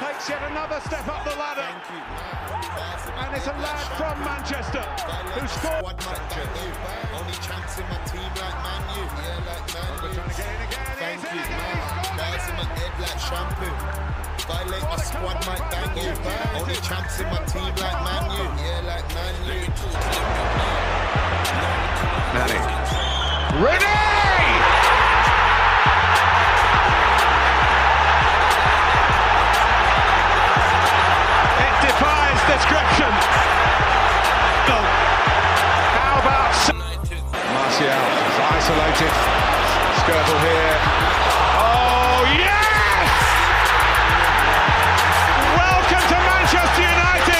takes yet another step up the ladder. And it's a lad from Manchester who scored. Only chance in my team like Man U. Yeah, like Man U. Trying to get in again. Thank you. again. He's Bars in my head like shampoo. Violate my squad might bang you. Only chance in my team like Man U. Yeah, like Man U. It description. How about Martial is isolated. Skirtle here. Oh yes! Welcome to Manchester United,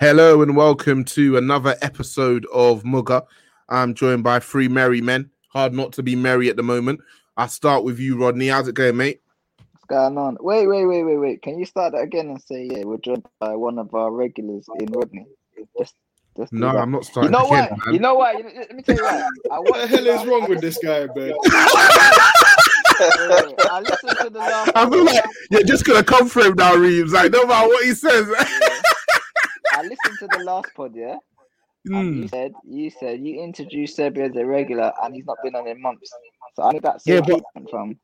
Hello and welcome to another episode of Mugger. I'm joined by three merry men. Hard not to be merry at the moment. I start with you, Rodney. How's it going, mate? What's going on? Wait, wait, wait, wait, wait. Can you start that again and say, yeah, we're joined by one of our regulars in Rodney? Just, just No. I'm not starting. You starting. know again, what? man. You know what? Let me tell you what. I What the hell is wrong with this guy, man? I listened to the last. I feel like you're just gonna come for him now, Reeves. Like no matter what he says. I listened to the last pod, yeah. And Hmm. you said you said you introduced Serbia as a regular, and he's not been on in months. So I think that's Yeah, yeah, but- from.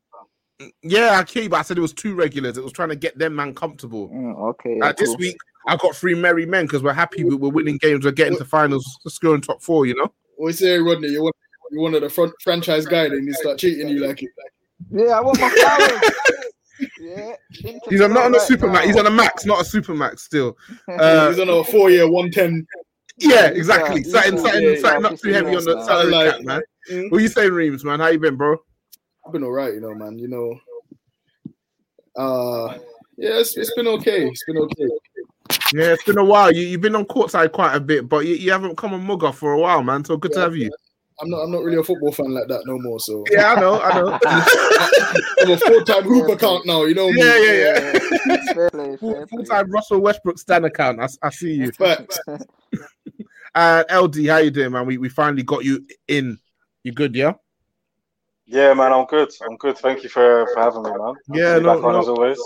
Yeah, I keep. I said it was two regulars. It was trying to get them man comfortable. Mm, okay. Uh, yeah, this cool. week I got three merry men because we're happy we're winning games. We're getting to finals, scoring top four. You know. We say, Rodney, you want you one of the front franchise guy, then you start cheating you like it. Yeah, I want my flowers. yeah. He's on, not on a right super now. He's on a max, not a super max. Still. Uh, He's on a four year, 110. Yeah, exactly. Yeah, Something, yeah, something, yeah, something yeah, not too heavy on the yeah. salary Like- cap, man. Mm. What you saying, Reeves, man? How you been, bro? I've been all right, you know, man. You know, uh, yeah, it's, it's been okay. It's been okay. Yeah, it's been a while. You, you've been on courtside quite a bit, but you, you haven't come on Mugger for a while, man. So good to have you. I'm not. I'm not really a football fan like that no more. So Yeah, I know, I know. I'm a full time hoop account now. You know me. yeah, yeah, yeah. Fair play, full-time Russell Westbrook Stan account. I, I see you. Facts. Uh, LD, how you doing, man? We we finally got you in. You good, yeah? Yeah, man, I'm good. I'm good. Thank you for, for having me, man. Yeah, no, back on no. as always.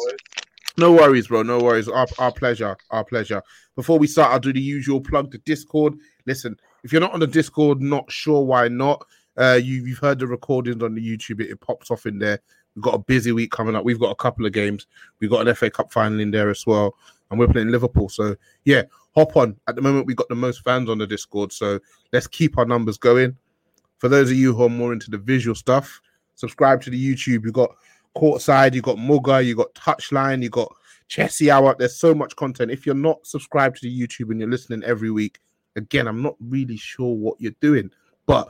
No worries, bro. No worries. Our, our pleasure. Our pleasure. Before we start, I'll do the usual plug to Discord. Listen, if you're not on the Discord, not sure why not. Uh, you, you've heard the recordings on the YouTube. It, it pops off in there. We've got a busy week coming up. We've got a couple of games. We've got an FA Cup final in there as well. And we're playing Liverpool. So, yeah, hop on. At the moment, we've got the most fans on the Discord. So, let's keep our numbers going. For those of you who are more into the visual stuff, subscribe to the YouTube. You've got courtside, you've got Mugger, you've got touchline, you've got Chessy Hour. There's so much content. If you're not subscribed to the YouTube and you're listening every week, again, I'm not really sure what you're doing. But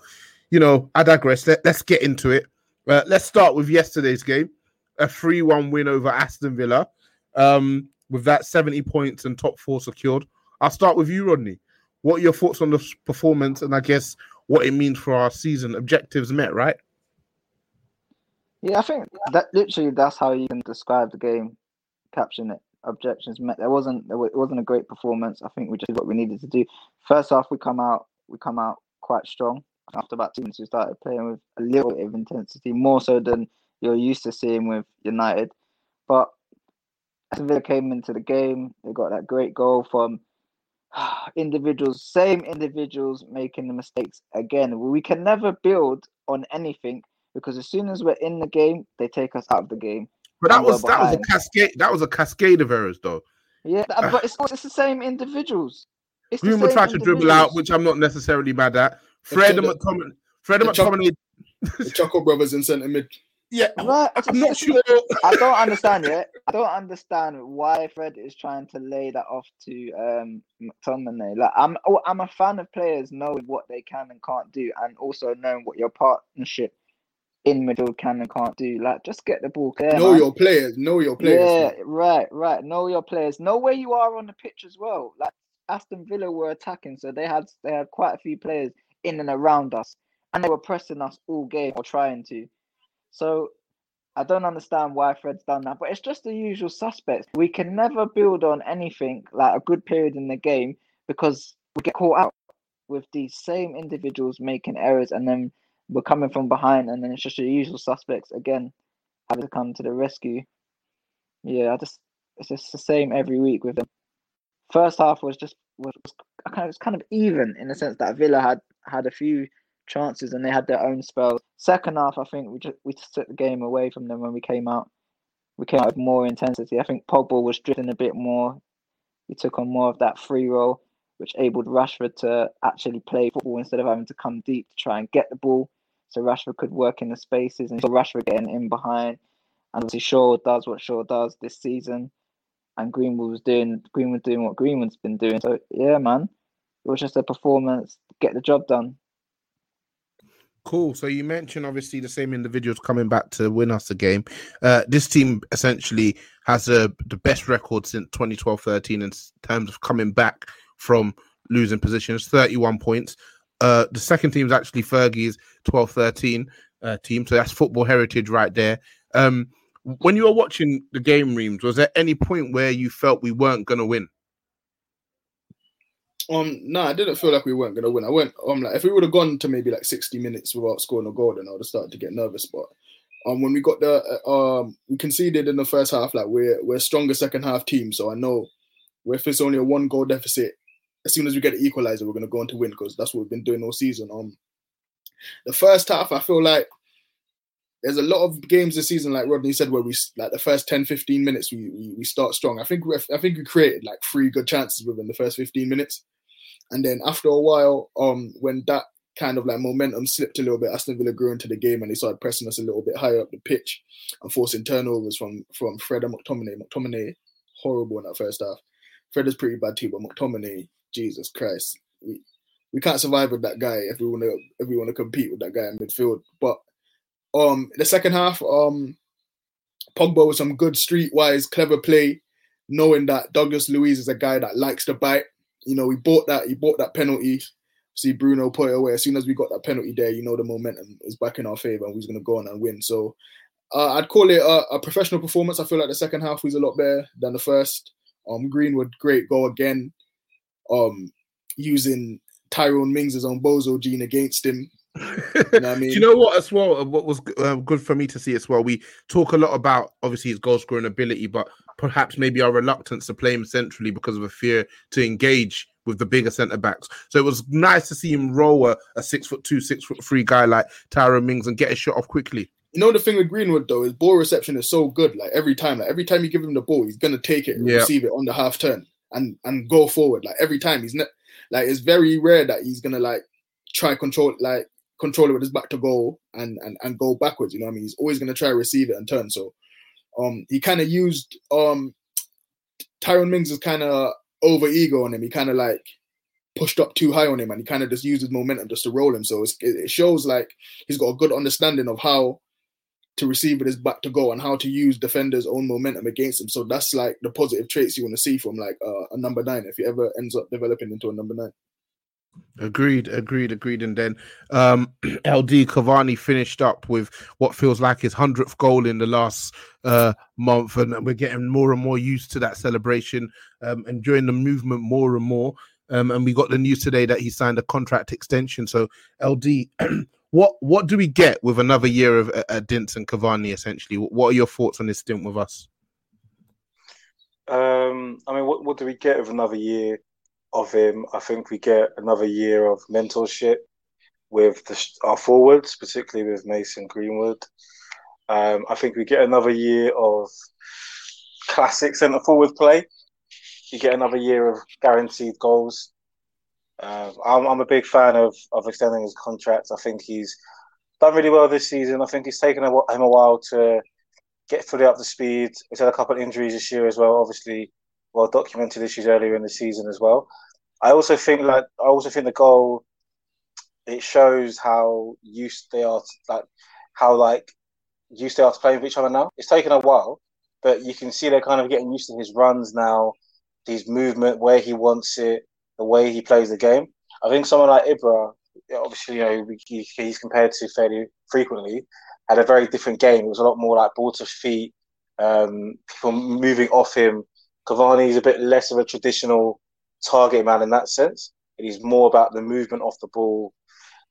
you know, I digress. Let, us get into it. Uh, let's start with yesterday's game, a 3-1 win over Aston Villa. Um, with that 70 points and top four secured. I'll start with you, Rodney. What are your thoughts on the performance and I guess what it means for our season? Objectives met, right? Yeah, I think that literally that's how you can describe the game, caption it. Objections met. There wasn't there wasn't a great performance. I think we just did what we needed to do. First half, we come out we come out quite strong. After about two minutes, we started playing with a little bit of intensity, more so than you're used to seeing with United. But Aston Villa came into the game. They got that great goal from individuals, same individuals making the mistakes again. We can never build on anything because as soon as we're in the game, they take us out of the game. But that was that was a cascade. That was a cascade of errors, though. Yeah, but it's it's the same individuals. It's Greenwood tried to dribble out, which I'm not necessarily mad at. Fred and McTominay. Fred and McTominay. The Chuckle brothers in centre mid. Yeah, right. I'm not sure. I don't understand it. I don't understand why Fred is trying to lay that off to um McTominay. Like I'm, oh, I'm a fan of players knowing what they can and can't do, and also knowing what your partnership in middle can and can't do. Like, just get the ball clear. Know man. your players. Know your players. Yeah, man. right, right. Know your players. Know where you are on the pitch as well. Like Aston Villa were attacking, so they had they had quite a few players in and around us, and they were pressing us all game or trying to. So I don't understand why Fred's done that, but it's just the usual suspects. We can never build on anything like a good period in the game because we get caught out with these same individuals making errors and then we're coming from behind and then it's just the usual suspects again having to come to the rescue. Yeah, I just it's just the same every week with them. First half was just was, kind of, was kind of even in the sense that Villa had had a few chances and they had their own spells. Second half, I think we just we just took the game away from them when we came out. We came out with more intensity. I think Pogba was drifting a bit more. He took on more of that free role, which enabled Rashford to actually play football instead of having to come deep to try and get the ball. So Rashford could work in the spaces and so Rashford getting in behind. And obviously Shaw does what Shaw does this season. And Greenwood was doing Greenwood doing what Greenwood's been doing. So yeah, man. It was just a performance, get the job done. Cool. So you mentioned obviously the same individuals coming back to win us the game. Uh, this team essentially has a, the best record since 2012-13 in terms of coming back from losing positions, 31 points. Uh, the second team is actually Fergie's 12-13 uh, team, so that's football heritage right there. Um, when you were watching the game, Reams, was there any point where you felt we weren't going to win? Um, no, I didn't feel like we weren't gonna win. I went um like if we would have gone to maybe like 60 minutes without scoring a goal, then I would have started to get nervous. But um when we got the uh, um we conceded in the first half, like we're we're a stronger second half team. So I know if it's only a one goal deficit, as soon as we get the equalizer, we're gonna go on to win because that's what we've been doing all season. Um the first half, I feel like there's a lot of games this season, like Rodney said, where we like the first 10, 15 minutes we we, we start strong. I think we I think we created like three good chances within the first 15 minutes. And then after a while, um, when that kind of like momentum slipped a little bit, Aston Villa grew into the game and they started pressing us a little bit higher up the pitch and forcing turnovers from from Fred and McTominay. McTominay, horrible in that first half. Fred is pretty bad too, but McTominay, Jesus Christ, we we can't survive with that guy if we want to if we want to compete with that guy in midfield. But um, the second half, um, Pogba with some good streetwise, clever play, knowing that Douglas Luiz is a guy that likes to bite you know, we bought that. He bought that penalty. See Bruno put it away. As soon as we got that penalty there, you know the momentum is back in our favor, and we was going to go on and win. So uh, I'd call it a, a, professional performance. I feel like the second half was a lot better than the first. Um, Greenwood, great goal again. Um, using Tyrone Mings' own bozo gene against him. You know I mean? Do you know what as well? What was uh, good for me to see as well? We talk a lot about obviously his goal scoring ability, but perhaps maybe our reluctance to play him centrally because of a fear to engage with the bigger centre backs. So it was nice to see him roll a, a six foot two, six foot three guy like Tyrone Mings and get a shot off quickly. You know the thing with Greenwood though is ball reception is so good. Like every time, like every time you give him the ball, he's gonna take it, yeah. receive it on the half turn, and and go forward. Like every time, he's not like it's very rare that he's gonna like try control like control it with his back to goal and and and go backwards. You know what I mean? He's always gonna try receive it and turn. So um, he kind of used um, Tyrone Mings is kind of over ego on him. He kind of like pushed up too high on him, and he kind of just uses momentum just to roll him. So it shows like he's got a good understanding of how to receive with his back to go and how to use defenders' own momentum against him. So that's like the positive traits you want to see from like uh, a number nine if he ever ends up developing into a number nine. Agreed, agreed, agreed. And then um, LD Cavani finished up with what feels like his hundredth goal in the last uh, month, and we're getting more and more used to that celebration, um, enjoying the movement more and more. Um, and we got the news today that he signed a contract extension. So LD, what what do we get with another year of uh, uh Edinson Cavani? Essentially, what are your thoughts on this stint with us? Um, I mean, what what do we get with another year? of him. I think we get another year of mentorship with the, our forwards, particularly with Mason Greenwood. Um, I think we get another year of classic centre forward play. You get another year of guaranteed goals. Uh, I'm, I'm, a big fan of, of extending his contract. I think he's done really well this season. I think it's taken him a while to get fully up to speed. He's had a couple of injuries this year as well. Obviously, well documented issues earlier in the season as well. I also think like I also think the goal it shows how used they are to, like how like used they are to playing with each other now. It's taken a while, but you can see they're kind of getting used to his runs now, his movement, where he wants it, the way he plays the game. I think someone like Ibra, obviously, you know, he, he's compared to fairly frequently, had a very different game. It was a lot more like ball to feet, um, people moving off him, Cavani is a bit less of a traditional target man in that sense. It is more about the movement off the ball,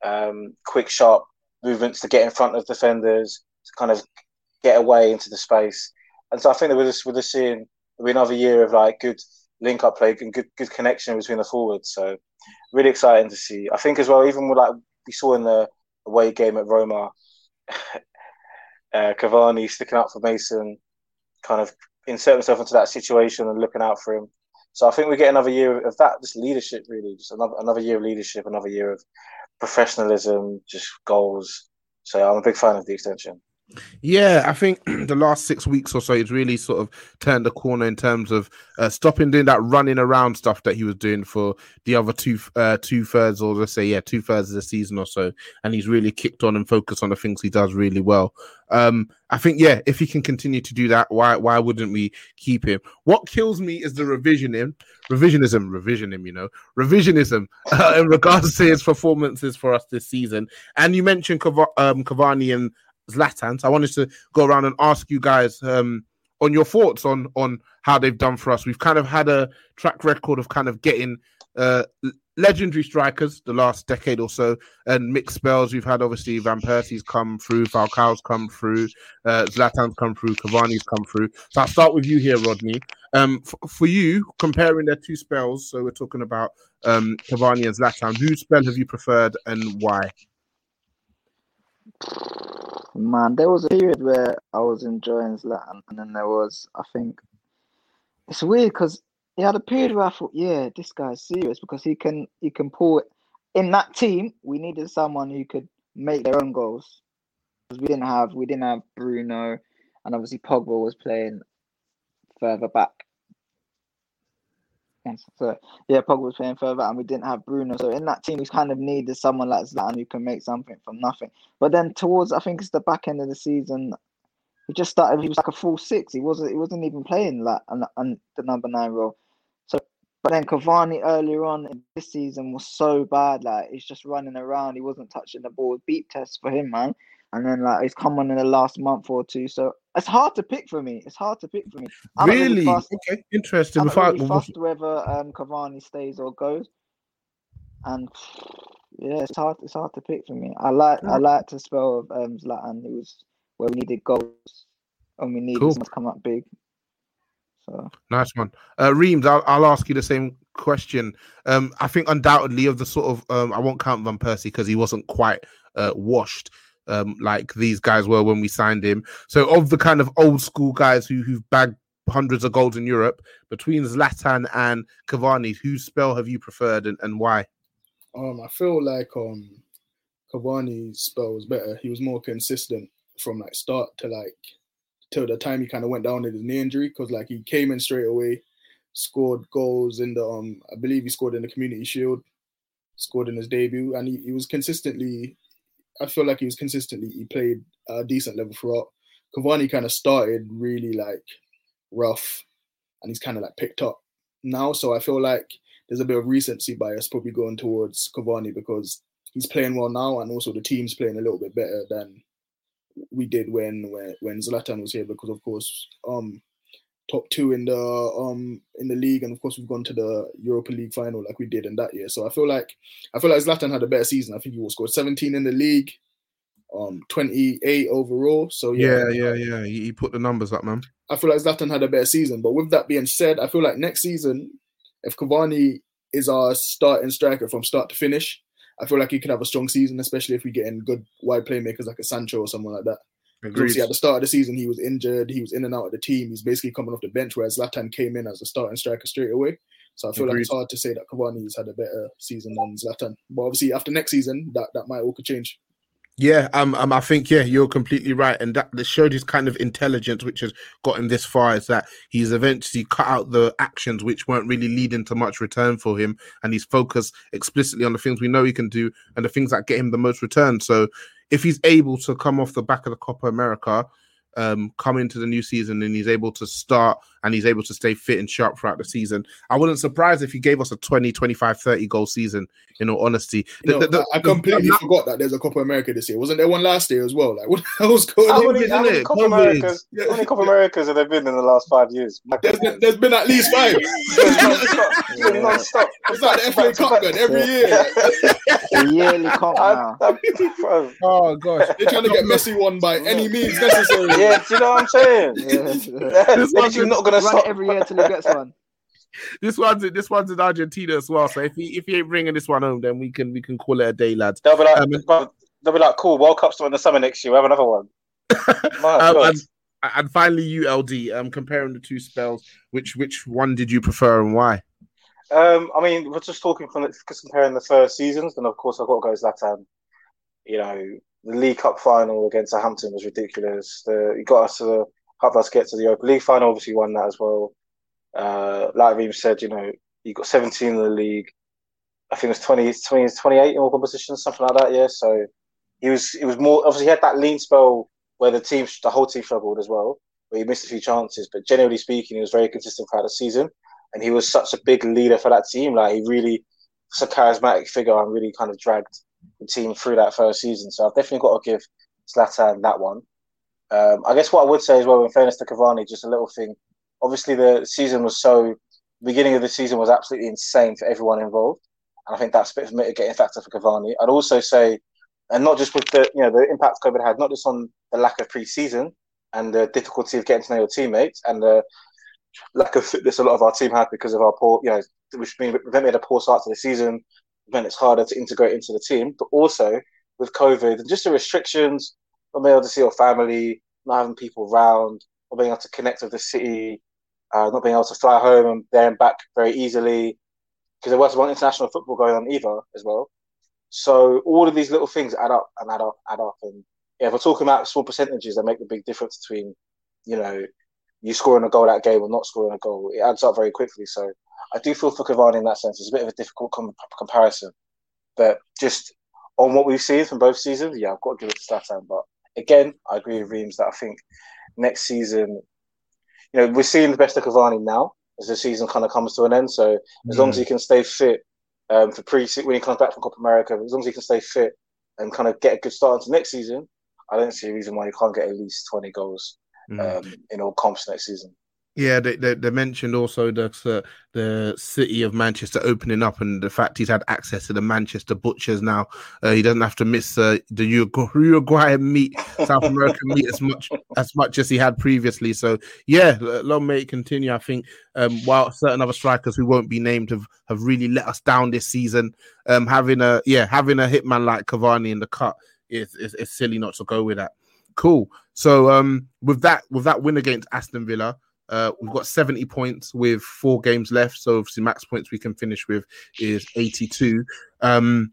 um, quick, sharp movements to get in front of defenders, to kind of get away into the space. And so I think that with us, with us seeing another year of like good link up play and good good connection between the forwards. So really exciting to see. I think as well, even with like we saw in the away game at Roma, uh, Cavani sticking up for Mason, kind of insert himself into that situation and looking out for him. So I think we get another year of that, just leadership, really, just another another year of leadership, another year of professionalism, just goals. So I'm a big fan of the extension. Yeah, I think the last six weeks or so, he's really sort of turned the corner in terms of uh, stopping doing that running around stuff that he was doing for the other two uh, two thirds, or let's say yeah, two thirds of the season or so, and he's really kicked on and focused on the things he does really well. Um, I think yeah, if he can continue to do that, why why wouldn't we keep him? What kills me is the revisionism, revisionism, revisionism, you know, revisionism uh, in regards to his performances for us this season. And you mentioned Cav- um, Cavani and Zlatan. So I wanted to go around and ask you guys um, on your thoughts on on how they've done for us. We've kind of had a track record of kind of getting uh, legendary strikers the last decade or so, and mixed spells. We've had obviously Van Persie's come through, Falcao's come through, uh, Zlatan's come through, Cavani's come through. So I'll start with you here, Rodney. Um, f- for you, comparing their two spells, so we're talking about um, Cavani and Zlatan. Whose spell have you preferred and why? Man, there was a period where I was enjoying Zlatan, and then there was, I think, it's weird because he had a period where I thought, yeah, this guy's serious because he can he can pull it. In that team, we needed someone who could make their own goals because we didn't have we didn't have Bruno, and obviously Pogba was playing further back. So yeah, Pogba was playing further, and we didn't have Bruno. So in that team, we kind of needed someone like Zlatan who can make something from nothing. But then towards, I think it's the back end of the season, he just started. He was like a full six. He wasn't. He wasn't even playing like an, an, the number nine role. So, but then Cavani earlier on in this season was so bad. Like he's just running around. He wasn't touching the ball. Beat test for him, man. And then like it's come on in the last month or two. So it's hard to pick for me. It's hard to pick for me. I'm really? really okay, interesting. I'm really fussed whether um, Cavani stays or goes. And yeah, it's hard. It's hard to pick for me. I like. I like to spell of um, Zlatan. It was where we needed goals and we needed cool. to come up big. So nice one, uh, Reams. I'll, I'll ask you the same question. Um, I think undoubtedly of the sort of um, I won't count Van Persie because he wasn't quite uh, washed um, like these guys were when we signed him. So of the kind of old school guys who who've bagged hundreds of goals in Europe, between Zlatan and Cavani, whose spell have you preferred and, and why? Um, I feel like um Cavani's spell was better. He was more consistent from like start to like till the time he kind of went down with his knee injury because like he came in straight away. scored goals in the um I believe he scored in the Community Shield, scored in his debut, and he, he was consistently. I feel like he was consistently. He played a decent level throughout. Cavani kind of started really like rough, and he's kind of like picked up now. So I feel like there's a bit of recency bias probably going towards Cavani because he's playing well now, and also the team's playing a little bit better than we did when when, when Zlatan was here. Because of course, um, top two in the um in the league, and of course we've gone to the Europa League final like we did in that year. So I feel like I feel like Zlatan had a better season. I think he will score 17 in the league, um 28 overall. So yeah, yeah, yeah. yeah. He, he put the numbers up, man. I feel like Zlatan had a better season. But with that being said, I feel like next season, if Cavani is our starting striker from start to finish, I feel like he could have a strong season, especially if we get in good wide playmakers like a Sancho or someone like that. Obviously, at the start of the season, he was injured. He was in and out of the team. He's basically coming off the bench, whereas Zlatan came in as a starting striker straight away. So I feel Agreed. like it's hard to say that Cavani's had a better season than Zlatan. But obviously, after next season, that, that might all could change. Yeah, um, um, I think yeah, you're completely right, and that, that showed his kind of intelligence, which has got him this far. Is that he's eventually cut out the actions which weren't really leading to much return for him, and he's focused explicitly on the things we know he can do and the things that get him the most return. So, if he's able to come off the back of the Copa America um, come into the new season and he's able to start and he's able to stay fit and sharp throughout the season. I wouldn't surprise if he gave us a 20, 25, 30 goal season, in all honesty. The, know, the, the, I completely forgot that there's a Copa America this year. Wasn't there one last year as well? Like, what the hell's going oh, on? Many, how many Copa Americas, how many Copa Americas have there been in the last five years? There's been, there's been at least five. non-stop. It's like the FA Cup, man, every year. the yearly cup now. oh, gosh. They're trying to get Messi one by any means necessary. Yeah, do you know what I'm saying? Yeah. this one's not going to stop every year till he gets one. this one's this one's in Argentina as well. So if he if he ain't bringing this one home, then we can we can call it a day, lads. They'll be like, um, they'll be like, cool. World Cup's in the summer next year. We have another one. um, and, and, finally, ULD. Um, comparing the two spells, which which one did you prefer and why? Um, I mean, we're just talking from the, comparing the first seasons, and of course, I've got to go Zlatan. You know, the League Cup final against Southampton was ridiculous. The, he got us to the, helped us get to the Europa League final. Obviously, won that as well. Uh, like Reem said, you know, he got 17 in the league. I think it was 20, 20 28 in all competitions, something like that. Yeah. So he was, he was more obviously he had that lean spell where the team, the whole team struggled as well, where he missed a few chances. But generally speaking, he was very consistent throughout the season, and he was such a big leader for that team. Like he really, was a charismatic figure, and really kind of dragged the team through that first season. So I've definitely got to give Zlatan that one. Um, I guess what I would say as well, in fairness to Cavani, just a little thing. Obviously, the season was so beginning of the season was absolutely insane for everyone involved, and I think that's a bit of a mitigating factor for Cavani. I'd also say, and not just with the you know the impact COVID had, not just on the lack of pre-season and the difficulty of getting to know your teammates and the lack of fitness a lot of our team had because of our poor, you know, which means we had a poor start to the season, meant it's harder to integrate into the team, but also with COVID and just the restrictions, not being able to see your family, not having people around, not being able to connect with the city, uh, not being able to fly home and there and back very easily, because there wasn't international football going on either as well. So all of these little things add up and add up, add up, and yeah, if we're talking about small percentages that make the big difference between, you know, you scoring a goal that game or not scoring a goal, it adds up very quickly. So I do feel for Cavani in that sense. It's a bit of a difficult com- comparison, but just on what we've seen from both seasons, yeah, I've got to give it to Zlatan. But again, I agree with Reams that I think next season, you know, we're seeing the best of Cavani now as the season kind of comes to an end. So as mm. long as he can stay fit um, for pre season, when he comes back from Copa America, as long as he can stay fit and kind of get a good start into next season, I don't see a reason why he can't get at least twenty goals mm. um, in all comps next season. Yeah, they, they, they, mentioned also the uh, the city of Manchester opening up and the fact he's had access to the Manchester butchers now. Uh, he doesn't have to miss uh, the Uruguayan meat, South American meat as much as much as he had previously. So yeah, long may it continue. I think um, while certain other strikers who won't be named have, have really let us down this season, um, having a yeah having a hitman like Cavani in the cut is, is, is silly not to go with that. Cool. So um, with that with that win against Aston Villa. Uh, we've got 70 points with four games left. So obviously, max points we can finish with is 82. Um,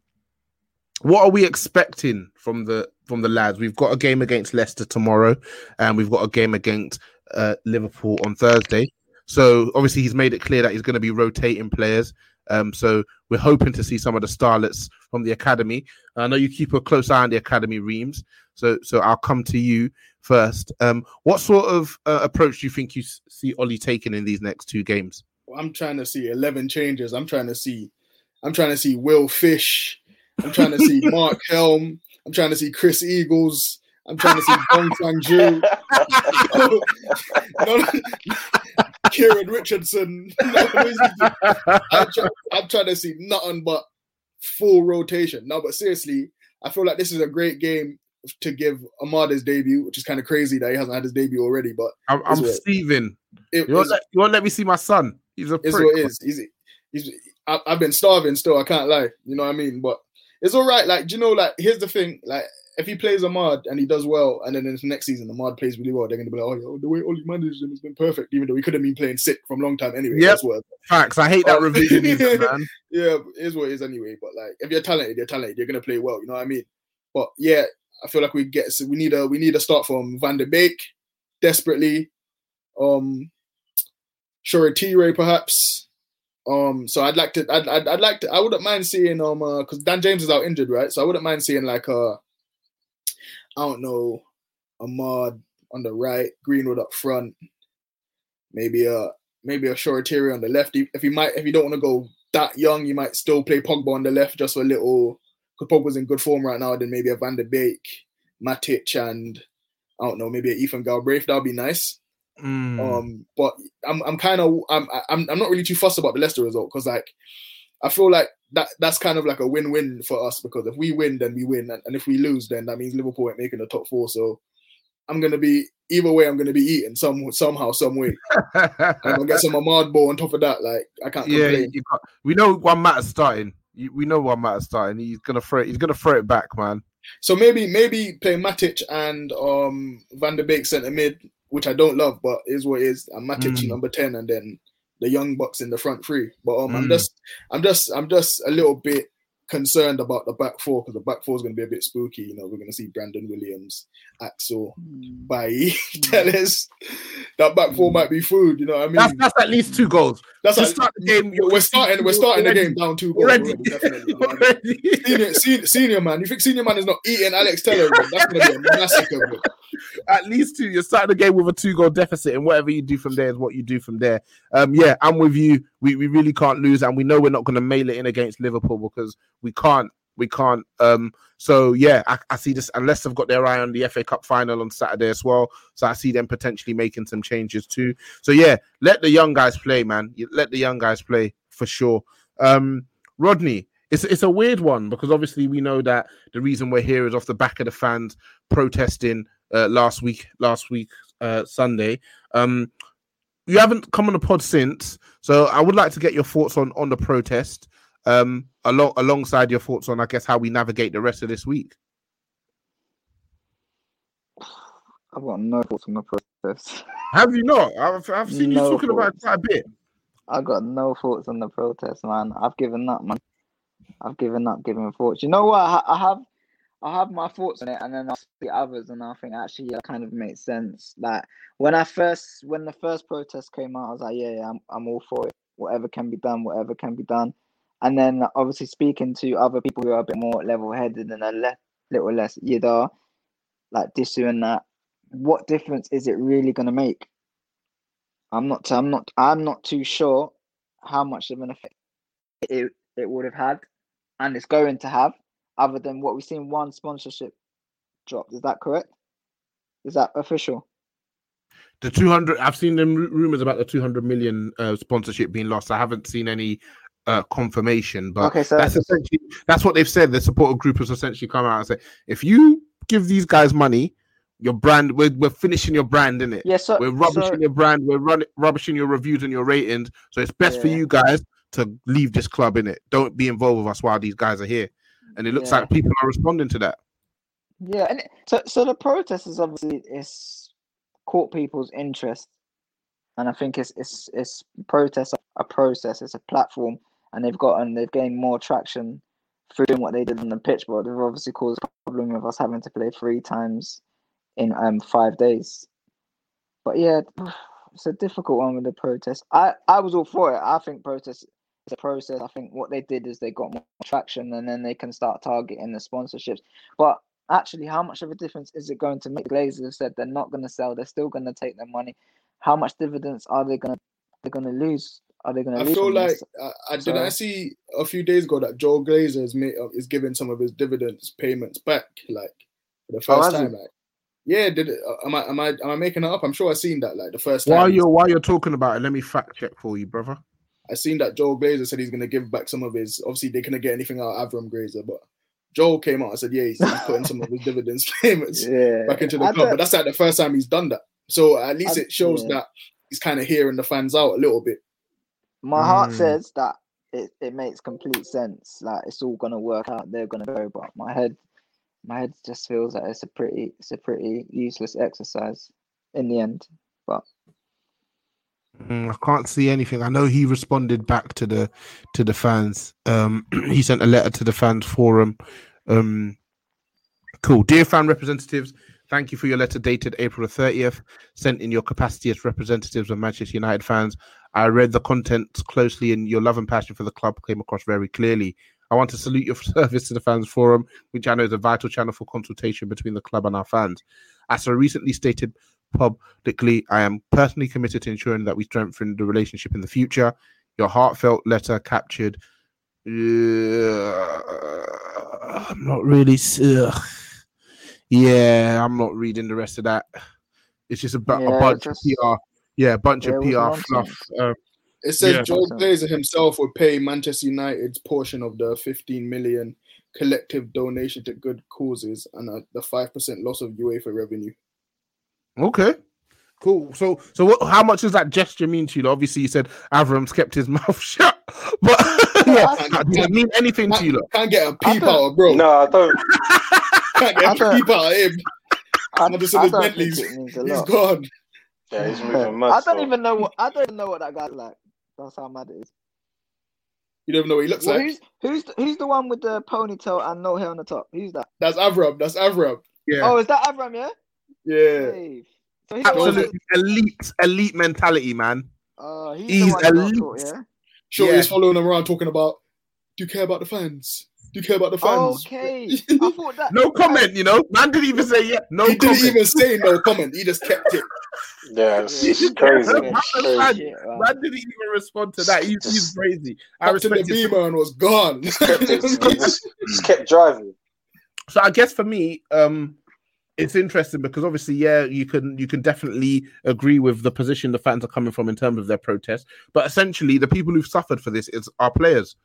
what are we expecting from the from the lads? We've got a game against Leicester tomorrow, and we've got a game against uh, Liverpool on Thursday. so obviously he's made it clear that he's going to be rotating players. Um, so we're hoping to see some of the starlets from the academy. I know you keep a close eye on the academy, Reams. So so I'll come to you first. Um, what sort of uh, approach do you think you see Ollie taking in these next two games? I'm trying to see 11 changes. I'm trying to see, I'm trying to see Will Fish. I'm trying to see Mark Helm. I'm trying to see Chris Eagles. I'm trying to see Dong Fangzhuo. Kieran Richardson. I'm, try, I'm trying to see nothing but full rotation. No, but seriously, I feel like this is a great game to give Amad his debut, which is kind of crazy that he hasn't had his debut already. But I'm, I'm you, won't let, you won't let me see my son. He's a prick. what it is. He's, he's, I, I've been starving still. I can't lie. You know what I mean? But it's all right. Like, do you know, like, here's the thing. Like, if he plays Amad and he does well, and then in the next season Amad plays really well, they're going to be like, oh, the way Ollie managed him has been perfect, even though he could have been playing sick from a long time anyway. Yeah, facts. I hate that um, revision, man. Yeah, it is what it is anyway. But like, if you're talented, you're talented. You're going to play well. You know what I mean? But yeah, I feel like we get we need a we need a start from Van der Beek desperately. Um, Shoretire perhaps. Um, so I'd like to, I'd, I'd, I'd like to, I wouldn't mind seeing, um, uh, cause Dan James is out injured, right? So I wouldn't mind seeing like, uh, I don't know, Amad on the right, Greenwood up front, maybe a, maybe a Shoretire on the left. If you might, if you don't want to go that young, you might still play Pogba on the left just for a little, because Pogba's in good form right now. Then maybe a Van der Beek, Matic, and I don't know, maybe a Ethan Galbraith. That'd be nice. Mm. Um, but I'm I'm kind of I'm I'm I'm not really too fussed about the Leicester result because like I feel like that that's kind of like a win-win for us because if we win, then we win, and, and if we lose, then that means Liverpool ain't making the top four. So I'm gonna be either way. I'm gonna be eating some somehow, some way. I'm gonna get some Amad ball on top of that. Like I can't. Yeah, we know one matter's starting. We know one matter's starting. He's gonna throw. It, he's gonna throw it back, man. So maybe maybe play Matic and um Van der Beek centre mid which I don't love, but is what is. I'm Matic mm. number ten, and then the young bucks in the front three. But um, mm. I'm just, I'm just, I'm just a little bit concerned about the back four because the back four is going to be a bit spooky. You know, we're going to see Brandon Williams, Axel, mm. Bailly, Telles. That back four mm. might be food. You know what I mean? That's, that's at least two goals. That's like, start the game. We're starting. We're starting already. the game down two goals. Already. Already, already. Senior, senior, senior, man. You think senior man is not eating Alex Telles? That's going to be a massacre. Bro. At least two. You're starting the game with a two goal deficit, and whatever you do from there is what you do from there. Um, yeah, I'm with you. We we really can't lose, and we know we're not going to mail it in against Liverpool because we can't we can't. Um, so yeah, I, I, see this unless they've got their eye on the FA Cup final on Saturday as well. So I see them potentially making some changes too. So yeah, let the young guys play, man. Let the young guys play for sure. Um, Rodney, it's it's a weird one because obviously we know that the reason we're here is off the back of the fans protesting uh, last week, last week uh, Sunday. Um, you haven't come on the pod since, so I would like to get your thoughts on on the protest um, along alongside your thoughts on, I guess, how we navigate the rest of this week. I've got no thoughts on the protest. Have you not? I've, I've seen no you talking thoughts. about it quite a bit. I've got no thoughts on the protest, man. I've given up, man. I've given up giving thoughts. You know what? I have, I have my thoughts on it, and then I'll see others, and I think actually it kind of makes sense. Like when I first, when the first protest came out, I was like, yeah, yeah I'm, I'm all for it. Whatever can be done, whatever can be done and then obviously speaking to other people who are a bit more level-headed and a le- little less yida, like Disu and that, what difference is it really going to make? I'm not. I'm not. I'm not too sure how much of an effect it it would have had, and it's going to have, other than what we've seen one sponsorship dropped. Is that correct? Is that official? The 200, I've seen them rumors about the 200 million uh, sponsorship being lost. I haven't seen any uh, confirmation, but okay, so that's essentially that's what they've said. The supporter group has essentially come out and said, if you give these guys money, your brand, we're, we're finishing your brand in it. Yeah, so, we're rubbishing so, your brand, we're running rubbishing your reviews and your ratings. So it's best yeah. for you guys to leave this club in it. Don't be involved with us while these guys are here. And it looks yeah. like people are responding to that. Yeah, and so so the protest is obviously it's caught people's interest, and I think it's it's it's protest a process, it's a platform and they've gotten they've gained more traction through what they did on the pitch, but they've obviously caused a problem with us having to play three times in um five days. But yeah, it's a difficult one with the protest. I I was all for it. I think protest is a process. I think what they did is they got more traction, and then they can start targeting the sponsorships. But actually, how much of a difference is it going to make? Glazers have said they're not going to sell. They're still going to take their money. How much dividends are they going to they're going to lose? Are they going to I lose? feel like this? I, I did So- I see a few days ago that Joel Glazer is made, uh, is giving some of his dividends payments back, like for the Oh, first has time. Like, yeah, did it, uh, am I am I am I making it up? I'm sure I seen that like the first While time. you're while you're talking about it, let me fact check for you, brother. I seen that Joel Glazer said he's gonna give back some of his. Obviously, they couldn't get anything out of Avram Glazer, but Joel came out and said, yeah, he's, he's putting some of his dividends payments yeah, back into the I club. But don't- that's like the first time he's done that. So at least I- it shows yeah. that he's kind of hearing the fans out a little bit. My heart Mm. says that it, it makes complete sense. Like it's all gonna work out. They're gonna go, but my head, my head just feels that it's a pretty, it's a pretty useless exercise in the end. But Mm, I can't see anything. I know he responded back to the to the fans. Um, he sent a letter to the fans forum. Um, cool, dear fan representatives. Thank you for your letter dated April 30th, sent in your capacity as representatives of Manchester United fans. I read the contents closely and your love and passion for the club came across very clearly. I want to salute your service to the fans forum, which I know is a vital channel for consultation between the club and our fans. As I recently stated publicly, I am personally committed to ensuring that we strengthen the relationship in the future. Your heartfelt letter captured. Uh, I'm not really. s- ugh. Yeah, I'm not reading the rest of that. It's just a, bu- Yeah, a bunch just- of PR. Yeah, a bunch Yeah, of PR was fluff. Uh, It says Yeah. Joel Glazer himself would pay Manchester United's portion of the 15 million collective donation to good causes and uh, the five percent loss of UEFA revenue. Okay. Cool. So, so what? How much does that gesture mean to you? Obviously, you said Avram's kept his mouth shut, but yeah, I- does it mean anything to you? Can't, can't get a peep don't- out of bro. No, I don't. Can't get a don't- peep out of him. I, Anderson I is don't think Bentley's- it means a He's lot. gone. Yeah, he's moving mad. I don't still. even know what I don't even know what that guy's like. That's how mad it is. You don't know what he looks Well, like. who's who's the, who's the one with the ponytail and no hair on the top? Who's that? That's Avram. That's Avram. Yeah, Oh, is that Avram? Yeah. Yeah. Dave. So he's the one with absolute elite, elite mentality, man. uh, he's, He's the one who don't elite. talk, yeah. Sure, Yeah. he's following him around talking about. Do you care about the fans? Do you care about the fans? Okay. I thought that. No comment, you know. Man didn't even say yeah. No he comment. didn't even say no comment. He just kept it. Yeah, it's, crazy. Okay. It's Man, crazy. Shit, wow. man didn't even respond to that. He's, he's crazy. I Up to the beamer and was gone. Kept it- he just, just kept driving. So I guess for me, um, it's interesting because obviously, yeah, you can you can definitely agree with the position the fans are coming from in terms of their protest, but essentially, the people who've suffered for this is our players.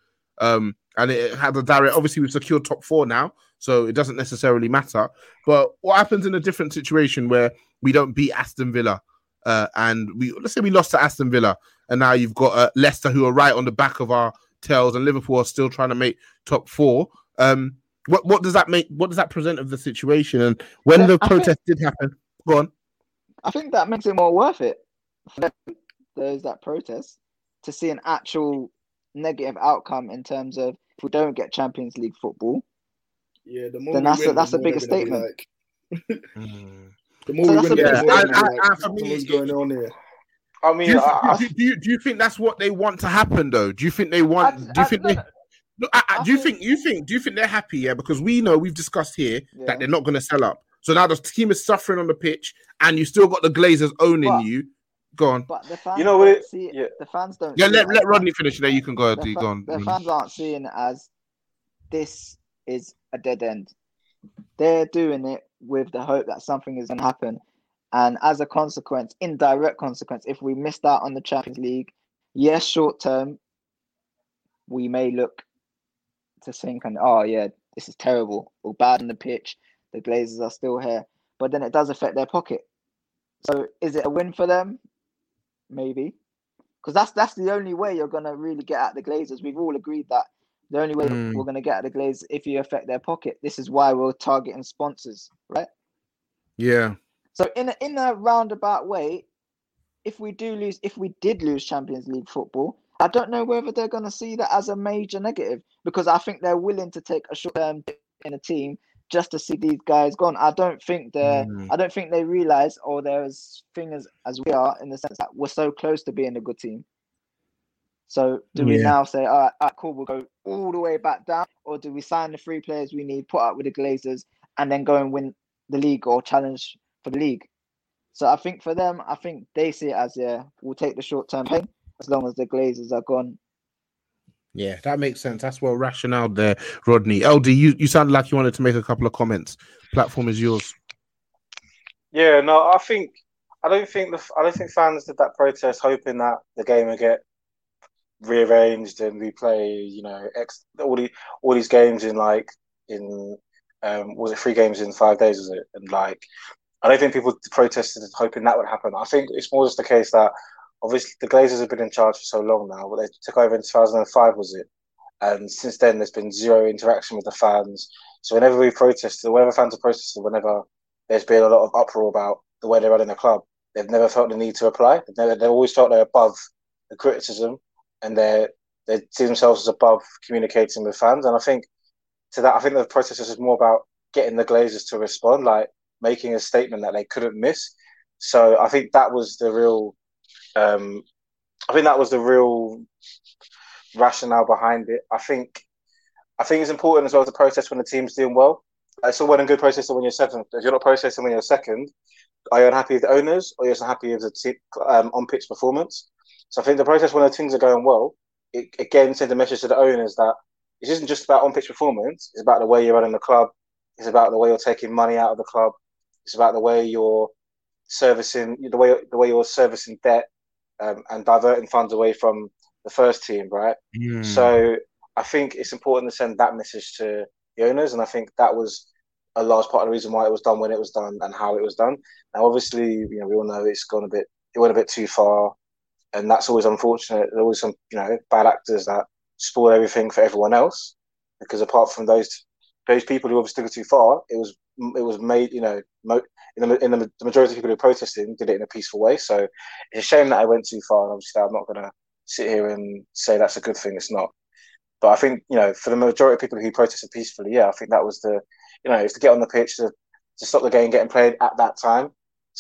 Um, and it had a direct. Obviously, we've secured top four now, so it doesn't necessarily matter. But what happens in a different situation where we don't beat Aston Villa, uh, and we let's say we lost to Aston Villa, and now you've got uh, Leicester who are right on the back of our tails, and Liverpool are still trying to make top four. Um, what what does that make? What does that present of the situation? And when the I think- protest did happen, go on. I think that makes it more worth it for them, those that protest to see an actual negative outcome in terms of if we don't get Champions League football. Yeah, the more Then we that's a- that's the a more bigger they're gonna be statement. Like, mm. the more So we that's win, a the bigger more they're statement. I- I- like, for me, what's going on here? I Do mean, you, I, I, do, do you do you think that's what they want to happen though? Do you think they want? I- do you I- think no, they? No. No, I, I, I do you think- think you think do you think they're happy? Yeah, because we know we've discussed here Yeah. that they're not going to sell up. So now the team is suffering on the pitch, and you still got the Glazers owning But- you. Go on. But the fans You know what it- see yeah. The fans don't. Yeah, see let, let Rodney finish there. You can go. the, go on. the Rodney. fans aren't seeing it as this is a dead end. They're doing it with the hope that something is going to happen. And as a consequence, indirect consequence, if we missed out on the Champions League, yes, short term, we may look to think and oh yeah, this is terrible or bad on the pitch. The Glazers are still here, but then it does affect their pocket. So is it a win for them? Maybe, because that's that's the only way you're gonna really get at the Glazers. We've all agreed that the only way Mm. we're gonna get at the Glazers if you affect their pocket. This is why we're targeting sponsors, right? Yeah. So in a, in a roundabout way, if we do lose, if we did lose Champions League football, I don't know whether they're going to see that as a major negative because I think they're willing to take a short term in a team just to see these guys gone. I don't think they Mm. I don't think they realize or they're as thing as, as we are in the sense that we're so close to being a good team. So do we now say, all right, all right, cool, we'll go all the way back down, or do we sign the three players we need, put up with the Glazers, and then go and win the league or challenge for the league? So I think for them, I think they see it as yeah, we'll take the short term pain as long as the Glazers are gone. Yeah, that makes sense. That's well rationale there, Rodney. LD, you, you sounded like you wanted to make a couple of comments. Platform is yours. Yeah, no, I think I don't think the I don't think fans did that protest hoping that the game would get rearranged and we play, you know, ex, all the all these games in like in um was it three games in five days, was it? And like I don't think people protested hoping that would happen. I think it's more just the case that obviously the Glazers have been in charge for so long now, but they took over in 2005, was it? And since then, there's been zero interaction with the fans. So whenever we protested, whenever fans have protested, whenever there's been a lot of uproar about the way they're running the club, they've never felt the need to reply. They've, never, they've always felt they're above the criticism and they they see themselves as above communicating with fans. And I think to that, I think the protest is more about getting the Glazers to respond, like making a statement that they couldn't miss. So I think that was the real, um, I think that was the real rationale behind it. I think, I think it's important as well to process when the team's doing well. It's all well and good protesting when you're seventh. If you're not processing when you're second, are you unhappy with the owners or you're just unhappy with the team, um, on pitch performance? So I think the process when the things are going well, it again sends a message to the owners that it isn't just about on pitch performance. It's about the way you're running the club. It's about the way you're taking money out of the club. It's about the way you're servicing the way the way you're servicing debt um, and diverting funds away from the first team, right? Mm. So I think it's important to send that message to the owners, and I think that was a large part of the reason why it was done when it was done and how it was done. Now, obviously, you know, we all know it's gone a bit, it went a bit too far, and that's always unfortunate. There's always some, you know, bad actors that spoil everything for everyone else, because apart from those those people who obviously took it too far, it was it was made, you know, mo- in the in the, the majority of people who protested did it in a peaceful way. So it's a shame that I went too far, and obviously I'm not going to sit here and say that's a good thing. It's not. But I think you know, for the majority of people who protested peacefully, yeah, I think that was the, you know, it's to get on the pitch to to stop the game getting played at that time,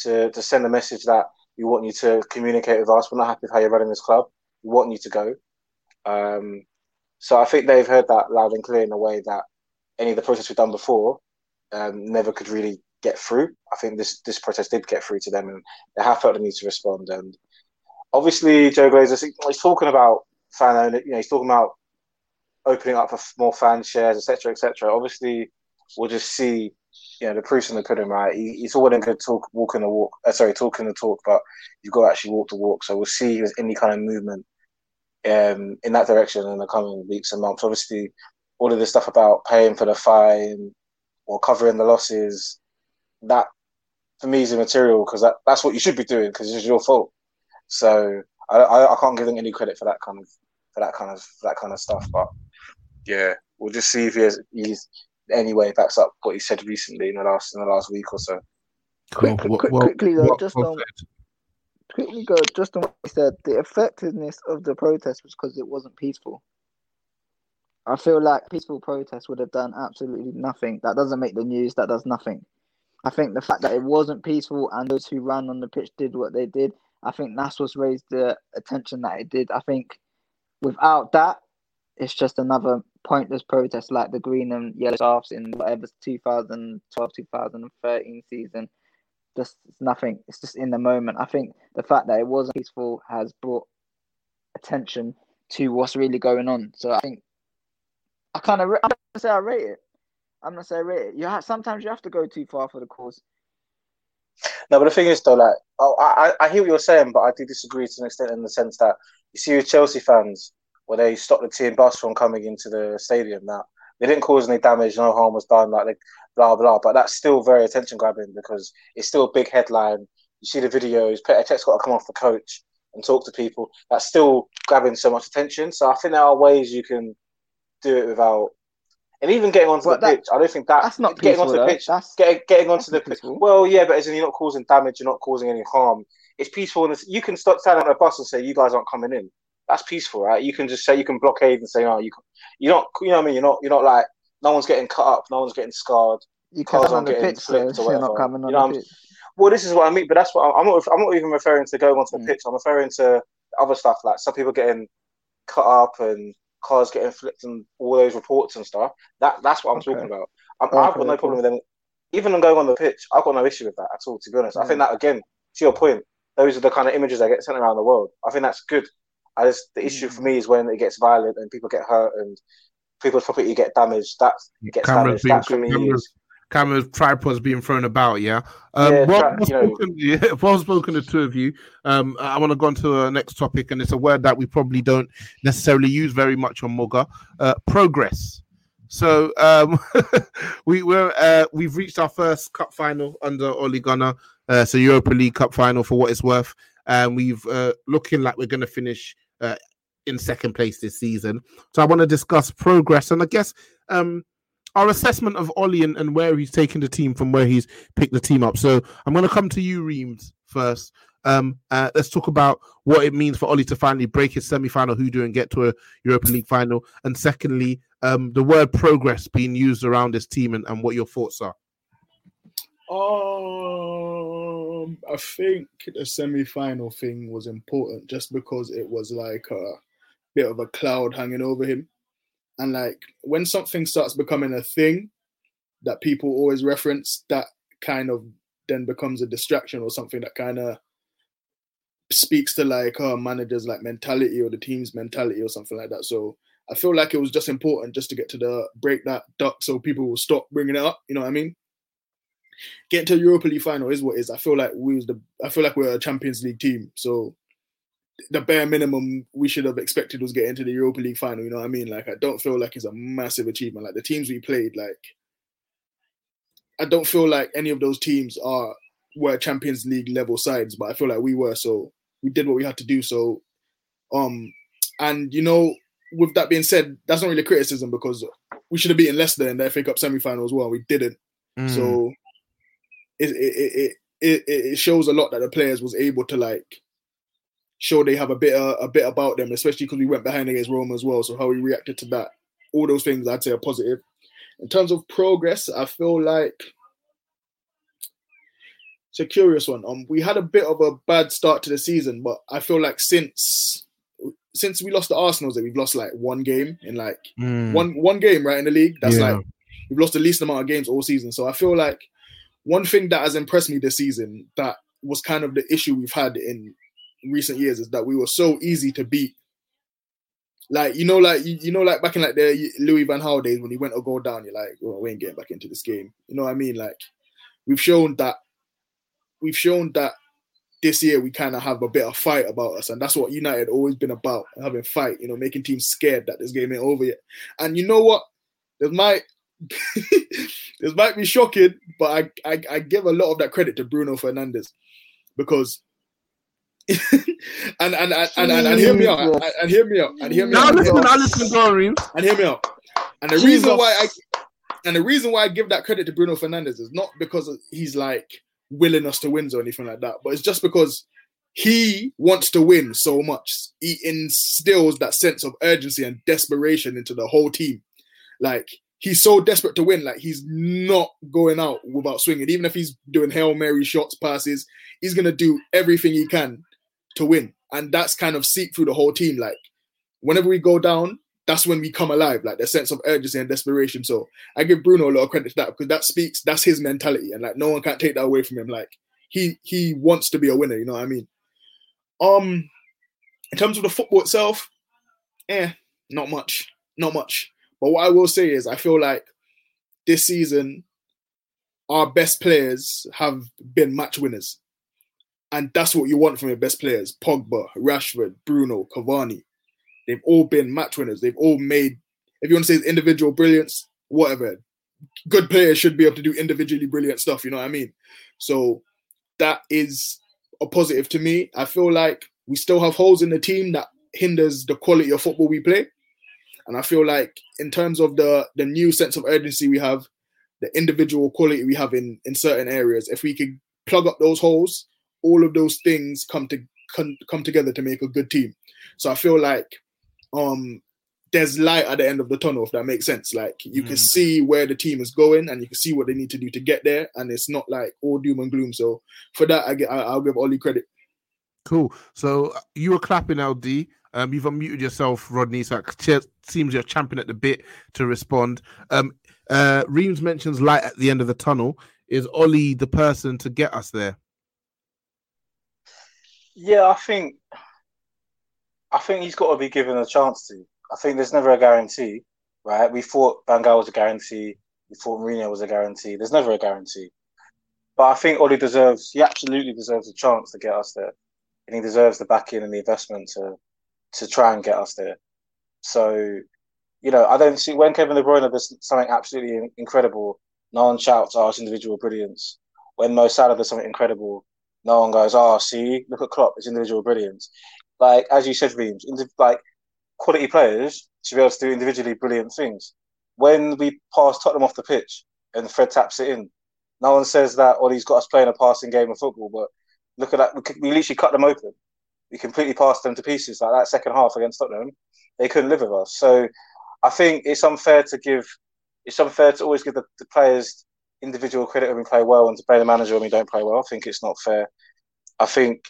to to send a message that we want you to communicate with us. We're not happy with how you're running this club. We want you to go. Um, so I think they've heard that loud and clear in a way that any of the protests we've done before um, never could really get through. I think this this protest did get through to them, and they have felt the need to respond. And obviously, Joe Glazer, he's talking about fan owner. You know, he's talking about opening up for more fan shares, etc., etc. Obviously, we'll just see. You know, the proof's in the pudding, right? He, he's all well good talk, walking the walk. Uh, sorry, talking the talk, but you've got to actually walk the walk. So we'll see if there's any kind of movement um, in that direction in the coming weeks and months. Obviously, all of this stuff about paying for the fine or covering the losses, that for me is immaterial because that, that's what you should be doing because it's your fault. So I, I, I can't give them any credit for that kind of for that kind of for that kind of stuff. But yeah, we'll just see if he has, he's anyway backs up what he said recently in the last in the last week or so. Quick, quick, well, quickly though, well- just well on quickly go just on what he said. The effectiveness of the protest was because it wasn't peaceful. I feel like peaceful protest would have done absolutely nothing. That doesn't make the news. That does nothing. I think the fact that it wasn't peaceful and those who ran on the pitch did what they did. I think that's what's raised the attention that it did. I think without that, it's just another pointless protest like the green and yellow scarves in whatever 2012 2013 season. Just it's nothing. It's just in the moment. I think the fact that it wasn't peaceful has brought attention to what's really going on. So I think I kind of I'm gonna say I rate it. I'm gonna say I rate it. You have sometimes you have to go too far for the cause. No, but the thing is though, like oh, I I hear what you're saying, but I do disagree to an extent in the sense that you see with Chelsea fans where they stopped the team bus from coming into the stadium. Now they didn't cause any damage, no harm was done, like they, blah blah. But that's still very attention grabbing because it's still a big headline. You see the videos. Petr Cech's got to come off the coach and talk to people. That's still grabbing so much attention. So I think there are ways you can do it without. And even getting onto But the that- pitch, I don't think that That's not getting peaceful onto the though. pitch That's getting getting onto the pitch. Well, yeah, but as in you're not causing damage, you're not causing any harm. It's peaceful, and you can start standing on a bus and say you guys aren't coming in. That's peaceful, right? You can just say you can blockade and say no, you you're not. You know what I mean? You're not. You're not like no one's getting cut up, no one's getting scarred. You cars on aren't the getting pitch, so flipped or you're not coming on You know, the pitch. Well, this is what I mean, but that's what I'm not. I'm not even referring to going onto the Mm. pitch. I'm referring to other stuff like some people getting cut up and cars getting flipped and all those reports and stuff. That that's what I'm Okay. talking about. I'm, I've got no problem with them. Even them going on the pitch, I've got no issue with that at all. To be honest, I think Mm. that again, to your point, those are the kind of images that get sent around the world. I think that's good. I just the issue Mm. for me is when it gets violent and people get hurt and people's property get damaged. That gets Cameras damaged. being That for me cameras, is cameras, tripods being thrown about. Yeah. Um, Yeah, well, tra- spoken, yeah, well spoken to two of you. Um, I want to go on to the next topic, and it's a word that we probably don't necessarily use very much on Moga. Uh, progress. So um, we we're uh, we've reached our first cup final under Ole Gunnar. Uh, so Europa League Cup final for what it's worth, and we've uh, looking like we're going to finish uh, in second place this season. So I want to discuss progress, and I guess um, our assessment of Ollie and, and where he's taken the team from where he's picked the team up. So I'm going to come to you, Reams, first. Um, uh, let's talk about what it means for Ollie to finally break his semi-final hoodoo and get to a Europa League final. And secondly, um, the word progress being used around this team and, and what your thoughts are. Um, I think the semi-final thing was important just because it was like a bit of a cloud hanging over him, and like when something starts becoming a thing that people always reference, that kind of then becomes a distraction or something that kind of speaks to like uh, managers like mentality or the team's mentality or something like that. So I feel like it was just important just to get to the break that duck so people will stop bringing it up. You know what I mean? Getting to Europa League final is what is. I feel like we was the I feel like we're a Champions League team. So the bare minimum we should have expected was getting to the Europa League final. You know what I mean? Like I don't feel like it's a massive achievement. Like the teams we played, like I don't feel like any of those teams are were Champions League level sides, but I feel like we were. So we did what we had to do. So um and you know, with that being said, that's not really criticism because we should have beaten Leicester in the FA Cup semi final as well. We didn't. Mm. So it it, it it it it shows a lot that the players was able to like show they have a bit uh, a bit about them, especially because we went behind against Roma as well. So how we reacted to that, all those things I'd say are positive. In terms of progress, I feel like it's a curious one. Um, we had a bit of a bad start to the season, but I feel like since since we lost to Arsenal, that we've lost like one game in like Mm. one one game right in the league. That's Yeah. like we've lost the least amount of games all season. So I feel like one thing that has impressed me this season that was kind of the issue we've had in recent years is that we were so easy to beat. Like you know, like you, you know, like back in like the Louis Van Gaal days when he went to go down, you're like, well, we ain't getting back into this game. You know what I mean? Like we've shown that we've shown that this year we kind of have a bit of fight about us, and that's what United always been about, having fight. You know, making teams scared that this game ain't over yet. And you know what? This might this might be shocking, but I, I I give a lot of that credit to Bruno Fernandes because. And, and, and, and, and, and hear me out and, and hear me out and hear me Now out listen, now listen, go on, Reams. and hear me out. And the Jesus. reason why I and the reason why I give that credit to Bruno Fernandes is not because he's like willing us to win or anything like that, but it's just because he wants to win so much. He instills that sense of urgency and desperation into the whole team. Like he's so desperate to win, like he's not going out without swinging. Even if he's doing hail mary shots, passes, he's gonna do everything he can to win, and that's kind of seep through the whole team. Like whenever we go down, that's when we come alive, like the sense of urgency and desperation. So I give Bruno a lot of credit to that because that speaks, that's his mentality, and like no one can take that away from him. Like he he wants to be a winner, you know what I mean? Um, in terms of the football itself, eh, not much, not much. But what I will say is, I feel like this season, our best players have been match winners, and that's what you want from your best players: Pogba, Rashford, Bruno, Cavani. They've all been match winners. They've all made, if you want to say it's individual brilliance, whatever. Good players should be able to do individually brilliant stuff. You know what I mean? So that is a positive to me. I feel like we still have holes in the team that hinders the quality of football we play. And I feel like in terms of the the new sense of urgency we have, the individual quality we have in in certain areas, if we could plug up those holes, all of those things come to come, come together to make a good team. So I feel like um there's light at the end of the tunnel, if that makes sense. Like you can Mm. see where the team is going and you can see what they need to do to get there, and it's not like all doom and gloom. So for that, I get I, I'll give Ollie credit. Cool. So uh, you were clapping LD. Um, you've unmuted yourself, Rodney. So it seems you're champing at the bit to respond. Um, uh, Reams mentions light at the end of the tunnel. Is Ollie the person to get us there? Yeah, I think I think he's got to be given a chance to. I think there's never a guarantee, right? We thought Van Gaal was a guarantee. We thought Mourinho was a guarantee. There's never a guarantee. But I think Ollie deserves, he absolutely deserves a chance to get us there. And he deserves the backing and the investment to to try and get us there. So, you know, I don't see when Kevin De Bruyne does something absolutely incredible, no one shouts, oh, it's individual brilliance. When Mo Salah does something incredible, no one goes, oh, see, look at Klopp, it's individual brilliance. Like, as you said, Reams, like, quality players should be able to do individually brilliant things. When we pass Tottenham off the pitch and Fred taps it in, no one says that, or he's got us playing a passing game of football, but look at that. We, we literally cut them open. We completely passed them to pieces. Like that second half against Tottenham, they couldn't live with us. So I think it's unfair to give, it's unfair to always give the, the players individual credit when we play well and to play the manager when we don't play well. I think it's not fair. I think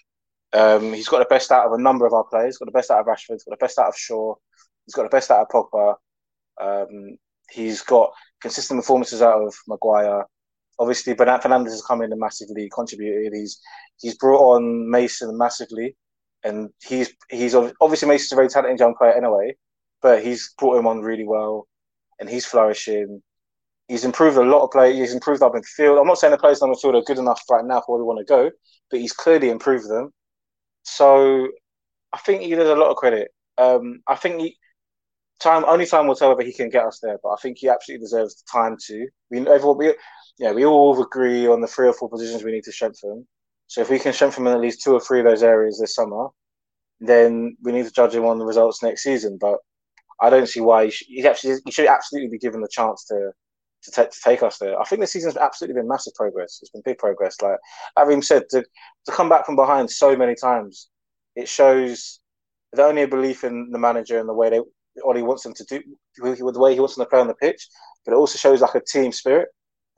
um, he's got the best out of a number of our players. Got the best out of Rashford. He's got the best out of Shaw. He's got the best out of Pogba. Um, he's got consistent performances out of Maguire. Obviously, Bernat Fernandes has come in and massively contributed. He's he's brought on Mason massively, and he's he's obviously Mason's a very talented young player anyway, but he's brought him on really well, and he's flourishing. He's improved a lot of play. He's improved our midfield. I'm not saying the players in the midfield are good enough right now for where we want to go, but he's clearly improved them. So I think he deserves a lot of credit. Um, I think he, time only time will tell whether he can get us there, but I think he absolutely deserves the time to. We everyone we yeah we all agree on the three or four positions we need to strengthen. So if we can strengthen in at least two or three of those areas this summer, then we need to judge him on the results next season. But I don't see why he, sh- he actually he should absolutely be given the chance to to, ta- to take us there. I think this season's absolutely been massive progress. It's been big progress. Like Arim said, to to come back from behind so many times, it shows not only a belief in the manager and the way they he wants them to do, the way he wants them to play on the pitch, but it also shows like a team spirit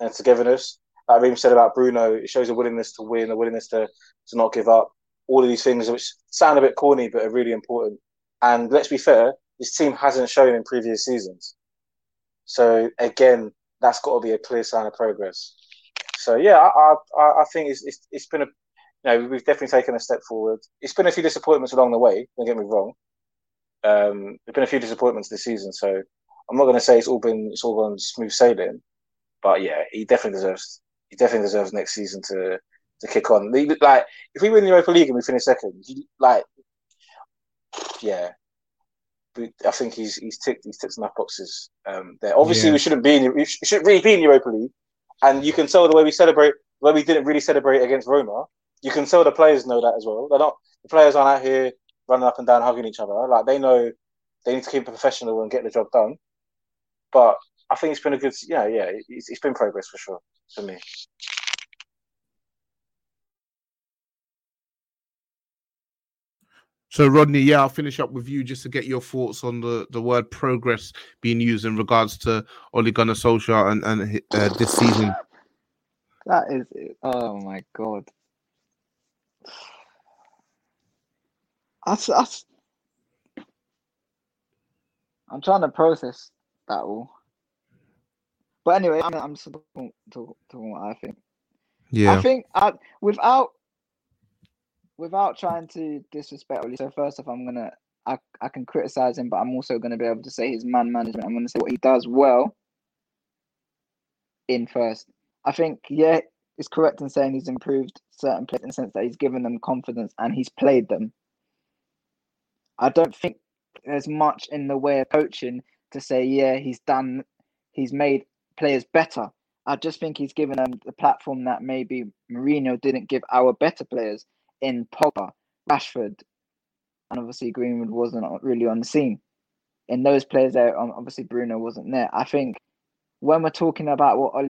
and togetherness. Like Reem said about Bruno, it shows a willingness to win, a willingness to, to not give up. All of these things, which sound a bit corny, but are really important. And let's be fair, this team hasn't shown in previous seasons. So again, that's got to be a clear sign of progress. So yeah, I I, I think it's, it's it's been a you know we've definitely taken a step forward. It's been a few disappointments along the way. Don't get me wrong. Um, there've been a few disappointments this season, so I'm not going to say it's all been it's all gone smooth sailing, but yeah, he definitely deserves he definitely deserves next season to to kick on. Like if we win the Europa League and we finish second, like yeah, I think he's he's ticked he's ticked enough boxes um, there. Obviously, Yeah. we shouldn't be in we shouldn't really be in Europa League, and you can tell the way we celebrate, the way we didn't really celebrate against Roma. You can tell the players know that as well. They're not the players aren't out here running up and down hugging each other. Like they know they need to keep it professional and get the job done. But I think it's been a good, yeah, yeah, it's, it's been progress for sure for me. So Rodney, yeah, I'll finish up with you just to get your thoughts on the, the word progress being used in regards to Ole Gunnar Solskjaer and, and uh, this season. That is, oh my god. That's, that's, I'm trying to process that all. But anyway, I'm, I'm talking, talking what I think. Yeah. I think I, without without trying to disrespect Oli. So first off, I'm gonna I, I can criticize him, but I'm also gonna be able to say his man management. I'm gonna say what he does well. In first, I think yeah, it's correct in saying he's improved certain players in the sense that he's given them confidence and he's played them. I don't think there's much in the way of coaching to say yeah he's done, he's made players better. I just think he's given them the platform that maybe Mourinho didn't give our better players in Pogba, Rashford, and obviously Greenwood wasn't really on the scene. In those players there, um, obviously Bruno wasn't there. I think when we're talking about what Oli Hey,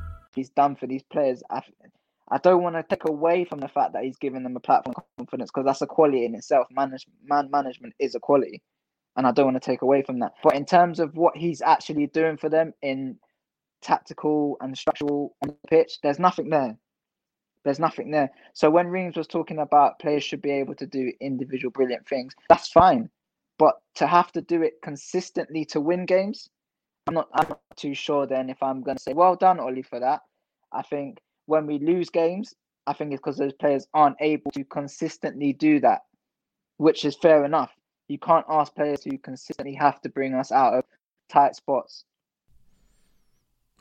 He's done for these players. I, I don't want to take away from the fact that he's given them a platform confidence because that's a quality in itself. Manage, man management is a quality, and I don't want to take away from that. But in terms of what he's actually doing for them in tactical and structural on the pitch, there's nothing there. There's nothing there. So when Reams was talking about players should be able to do individual brilliant things, that's fine. But to have to do it consistently to win games, I'm not I'm not too sure then if I'm gonna say well done, Ollie, for that. I think when we lose games, I think it's because those players aren't able to consistently do that, which is fair enough. You can't ask players who consistently have to bring us out of tight spots.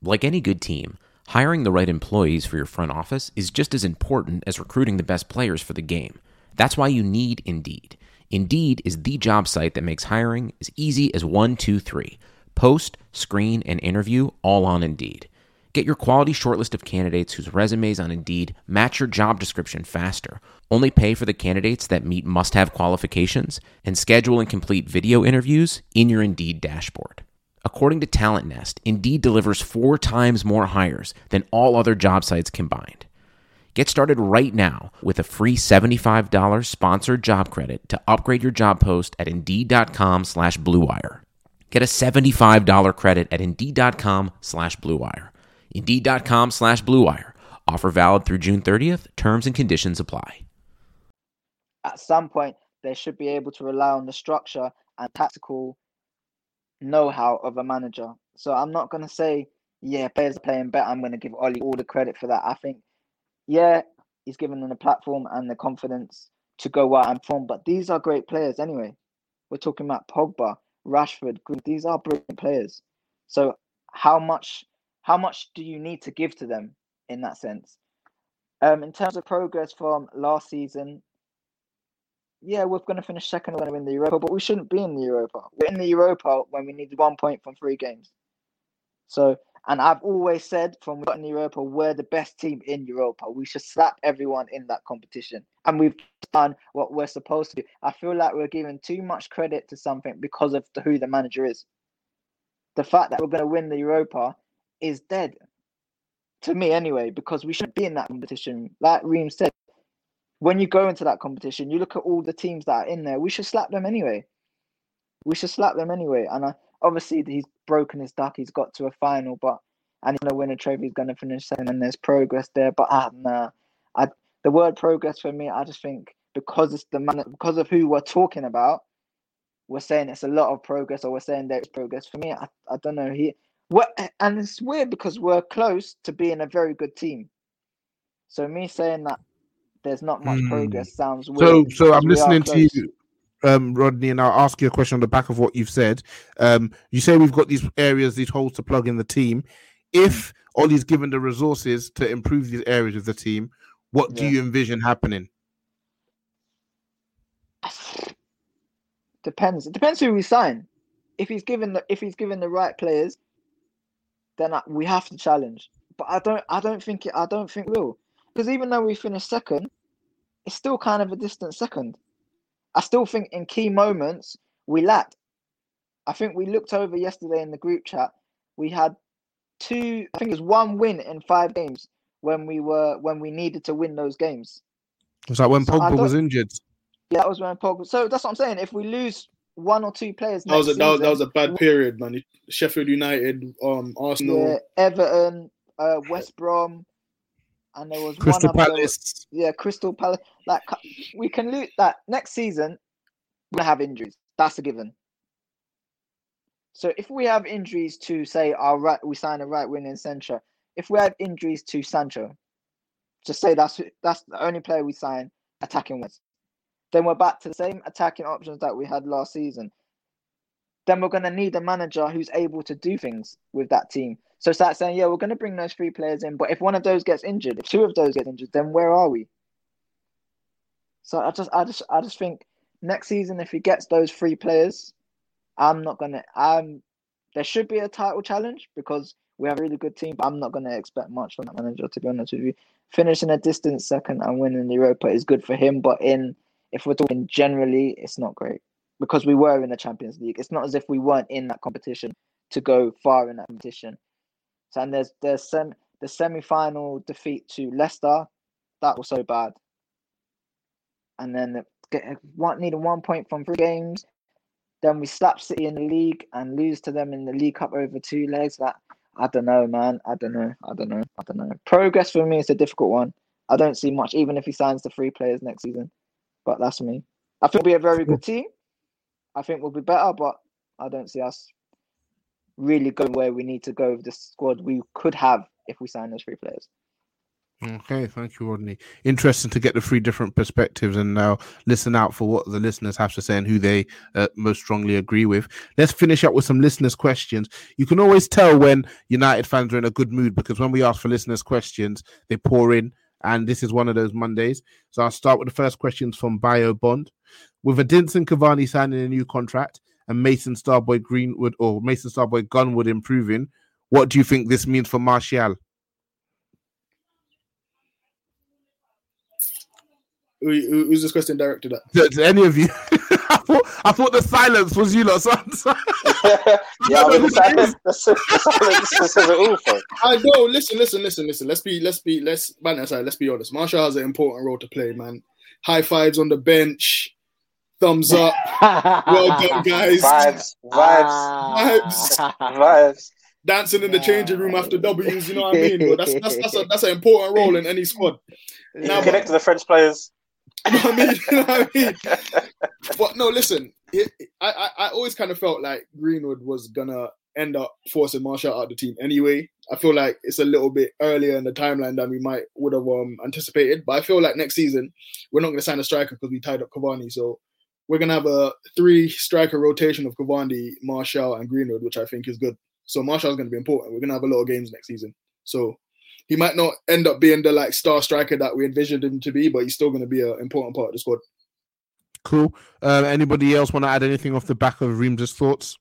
Like any good team, hiring the right employees for your front office is just as important as recruiting the best players for the game. That's why you need Indeed. Indeed is the job site that makes hiring as easy as one, two, three. Post, screen, and interview all on Indeed. Get your quality shortlist of candidates whose resumes on Indeed match your job description faster. Only pay for the candidates that meet must have qualifications and schedule and complete video interviews in your Indeed dashboard. According to Talent Nest, Indeed delivers four times more hires than all other job sites combined. Get started right now with a free $75 sponsored job credit to upgrade your job post at Indeed.com slash BlueWire. Get a $75 credit at Indeed.com slash BlueWire. Indeed.com slash BlueWire. Offer valid through June 30th. Terms and conditions apply. At some point, they should be able to rely on the structure and tactical know-how of a manager. So I'm not going to say, yeah, players are playing better. I'm going to give Ollie all the credit for that. I think, yeah, he's given them the platform and the confidence to go out and form. But these are great players anyway. We're talking about Pogba, Rashford. These are brilliant players. So how much how much do you need to give to them in that sense? Um, in terms of progress from last season, yeah, we're going to finish second. when We're win the Europa, but we shouldn't be in the Europa. We're in the Europa when we need one point from three games. So, and I've always said from in Europa, we're the best team in Europa. We should slap everyone in that competition, and we've done what we're supposed to do. I feel like we're giving too much credit to something because of who the manager is. The fact that we're going to win the Europa is dead to me anyway, because we shouldn't be in that competition. Like Reem said, when you go into that competition, you look at all the teams that are in there. We should slap them anyway. We should slap them anyway. And uh, obviously, he's broken his duck. He's got to a final, but and he's gonna win a trophy. He's gonna finish second, and there's progress there. But uh, nah, I the word progress for me, I just think because it's the man, because of who we're talking about, we're saying it's a lot of progress, or we're saying there's progress. For me, I, I don't know. He what and it's weird because we're close to being a very good team. So me saying that there's not much Mm. progress sounds weird. so I'm we listening to you, um, Rodney, and I'll ask you a question on the back of what you've said. Um, you say we've got these areas, these holes to plug in the team. If Ollie's given the resources to improve these areas of the team, what do Yeah. you envision happening? Depends. It depends who we sign. If he's given the if he's given the right players, then I, we have to challenge. But I don't. I don't think. It, I don't think we'll. Because even though we finished second, it's still kind of a distant second. I still think in key moments we lacked. I think we looked over yesterday in the group chat. We had two. I think it was one win in five games when we were when we needed to win those games. It's like when So Pogba was injured. Yeah, that was when Pogba. So that's what I'm saying. If we lose one or two players, That was a next that was, that was a bad period, man. Sheffield United, um, Arsenal. Yeah, Everton, uh, West Brom, and there was Crystal one other. Palace. Yeah, Crystal Palace. Like we can lose that next season. We're gonna have injuries. That's a given. So if we have injuries to say our right, we sign a right wing in centre. If we have injuries to Sancho, just say that's that's the only player we sign attacking wise. Then we're back to the same attacking options that we had last season. Then we're going to need a manager who's able to do things with that team. So start saying, yeah, we're going to bring those three players in, but if one of those gets injured, if two of those get injured, then where are we? So I just, I just, I just think next season, if he gets those three players, I'm not gonna. I'm. There should be a title challenge because we have a really good team, but I'm not gonna expect much from that manager. To be honest with you, finishing a distant second and winning the Europa is good for him, but in if we're talking generally, it's not great because we were in the Champions League. It's not as if we weren't in that competition to go far in that competition. So and there's there's sem- the semi final defeat to Leicester, that was so bad. And then get one needing one point from three games. Then we slap City in the league and lose to them in the League Cup over two legs. That I don't know, man. I don't know. I don't know. I don't know. Progress for me is a difficult one. I don't see much, even if he signs the three players next season. But that's me. I think we'll be a very good team. I think we'll be better, but I don't see us really going where we need to go with the squad we could have if we sign those three players. Okay, thank you, Rodney. Interesting to get the three different perspectives and now listen out for what the listeners have to say and who they uh, most strongly agree with. Let's finish up with some listeners' questions. You can always tell when United fans are in a good mood because when we ask for listeners' questions, they pour in, and this is one of those Mondays. So I'll start with the first questions from Bio Bond. With Edinson Cavani signing a new contract and Mason Starboy Greenwood or Mason Starboy Gunwood improving, what do you think this means for Martial? Who, who- who's this question directed at? To, to any of you? I thought I thought the silence was you lot. So- yeah, I mean, the silence, the silence says all. I know. Listen, listen, listen, listen. Let's be, let's be, let's man aside. Let's be honest. Martial has an important role to play, man. High fives on the bench, thumbs up. Well done, guys. Vibes, vibes, Vibes. vibes. Dancing in the changing room after W's. You know what I mean? But that's that's that's, a, that's an important role in any squad. You Now, connect to the French players. What I mean? You know what I mean? But no, listen. It, I, I I always kind of felt like Greenwood was gonna end up forcing Martial out of the team anyway. I feel like it's a little bit earlier in the timeline than we might would have um, anticipated. But I feel like next season we're not going to sign a striker because we tied up Cavani. So we're going to have a three striker rotation of Cavani, Martial, and Greenwood, which I think is good. So Martial's going to be important. We're going to have a lot of games next season. So he might not end up being the like star striker that we envisioned him to be, but he's still going to be an important part of the squad. cool. Uh, anybody else want to add anything off the back of Reams' thoughts?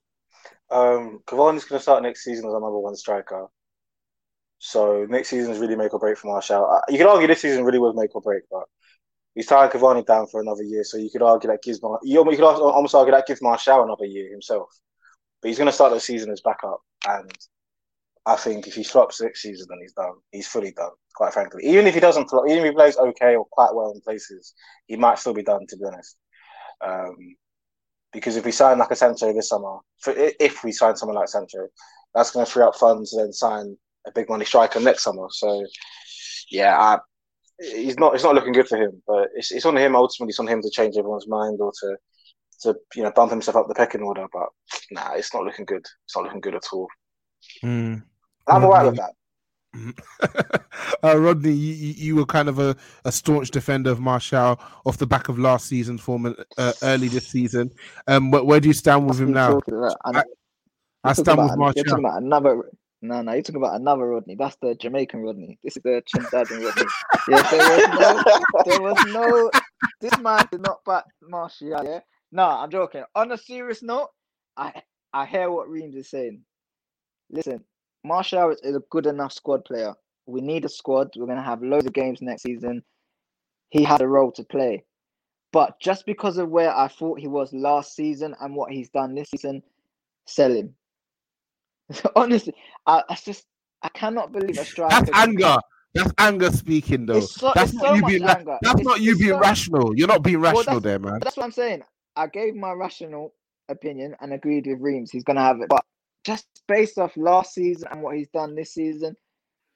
Um, Cavani's going to start next season as our number one striker. So next season is really make or break for Martial. Uh, You could argue this season really was make or break, but he's tying Cavani down for another year. So you could argue that gives Mar- you you could also- almost argue that gives Martial another year himself. But he's going to start the season as backup, and I think if he flops next season, then he's done. He's fully done, quite frankly. Even if he doesn't flop, even if he plays okay or quite well in places, he might still be done. To be honest. Um, because if we sign like a Sancho this summer, if we sign someone like Sancho, that's going to free up funds to then sign a big money striker next summer. So, yeah, I, he's not. It's not looking good for him. But it's it's on him ultimately. It's on him to change everyone's mind or to to you know bump himself up the pecking order. But nah, it's not looking good. It's not looking good at all. Mm. I'm alright with that. uh, Rodney, you, you were kind of a, a staunch defender of Martial off the back of last season's form uh, early this season. Um, where, where do you stand with him now? I, I stand with about- You're talking Martial. about another. No, no, you're talking about another Rodney. That's the Jamaican Rodney. This is the Trinidadian Rodney. Yeah, there was no, there was no. This man did not back Martial. Yeah, no, I'm joking. On a serious note, I I hear what Reams is saying. Listen, Martial is, a good enough squad player. We need a squad. We're gonna have loads of games next season. He had a role to play, but just because of where I thought he was last season and what he's done this season, sell him. Honestly, I, I just I cannot believe a striker. That's anger. That's anger speaking, though. So- that's not so you being. anger. That's It's- not you being so- rational. You're not being rational that's- there, man. That's what I'm saying. I gave my rational opinion and agreed with Reams. He's gonna have it, but just based off last season and what he's done this season,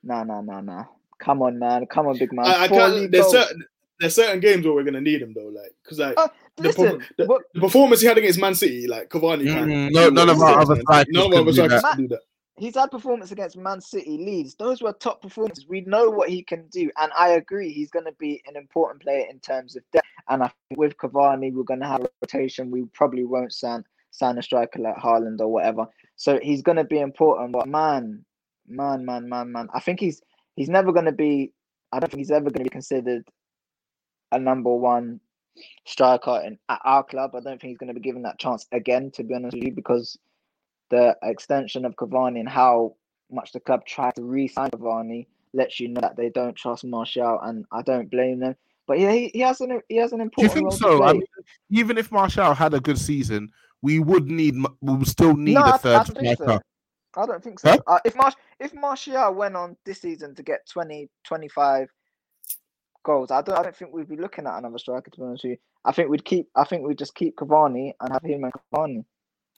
no, no, no, no. Come on, man. Come on, big man. I, I can't. There's certain there's certain games where we're gonna need him though, like because like Oh, the, per- listen, the, what- the performance he had against Man City, like Cavani, Mm, can no- none of our other man. strikers None of can do that. can do that. He's had performance against Man City, Leeds. Those were top performances. We know what he can do, and I agree. He's going to be an important player in terms of depth. And I think with Cavani, we're going to have a rotation. We probably won't sign sign a striker like Haaland or whatever. So he's going to be important. But man, man, man, man, man, I think he's he's never going to be. I don't think he's ever going to be considered a number one striker in at our club. I don't think he's going to be given that chance again. To be honest with you, because the extension of Cavani and how much the club tried to re-sign Cavani lets you know that they don't trust Martial, and I don't blame them. But yeah, he, he has an he has an Do you think so? I mean, even if Martial had a good season, we would need, we would still need No, a third striker. I don't think so. Huh? Uh, if Mar- if Martial went on this season to get 20, 25 goals, I don't I don't think we'd be looking at another striker. To be honest with you, I think we'd keep. I think we'd just keep Cavani and have him and Cavani.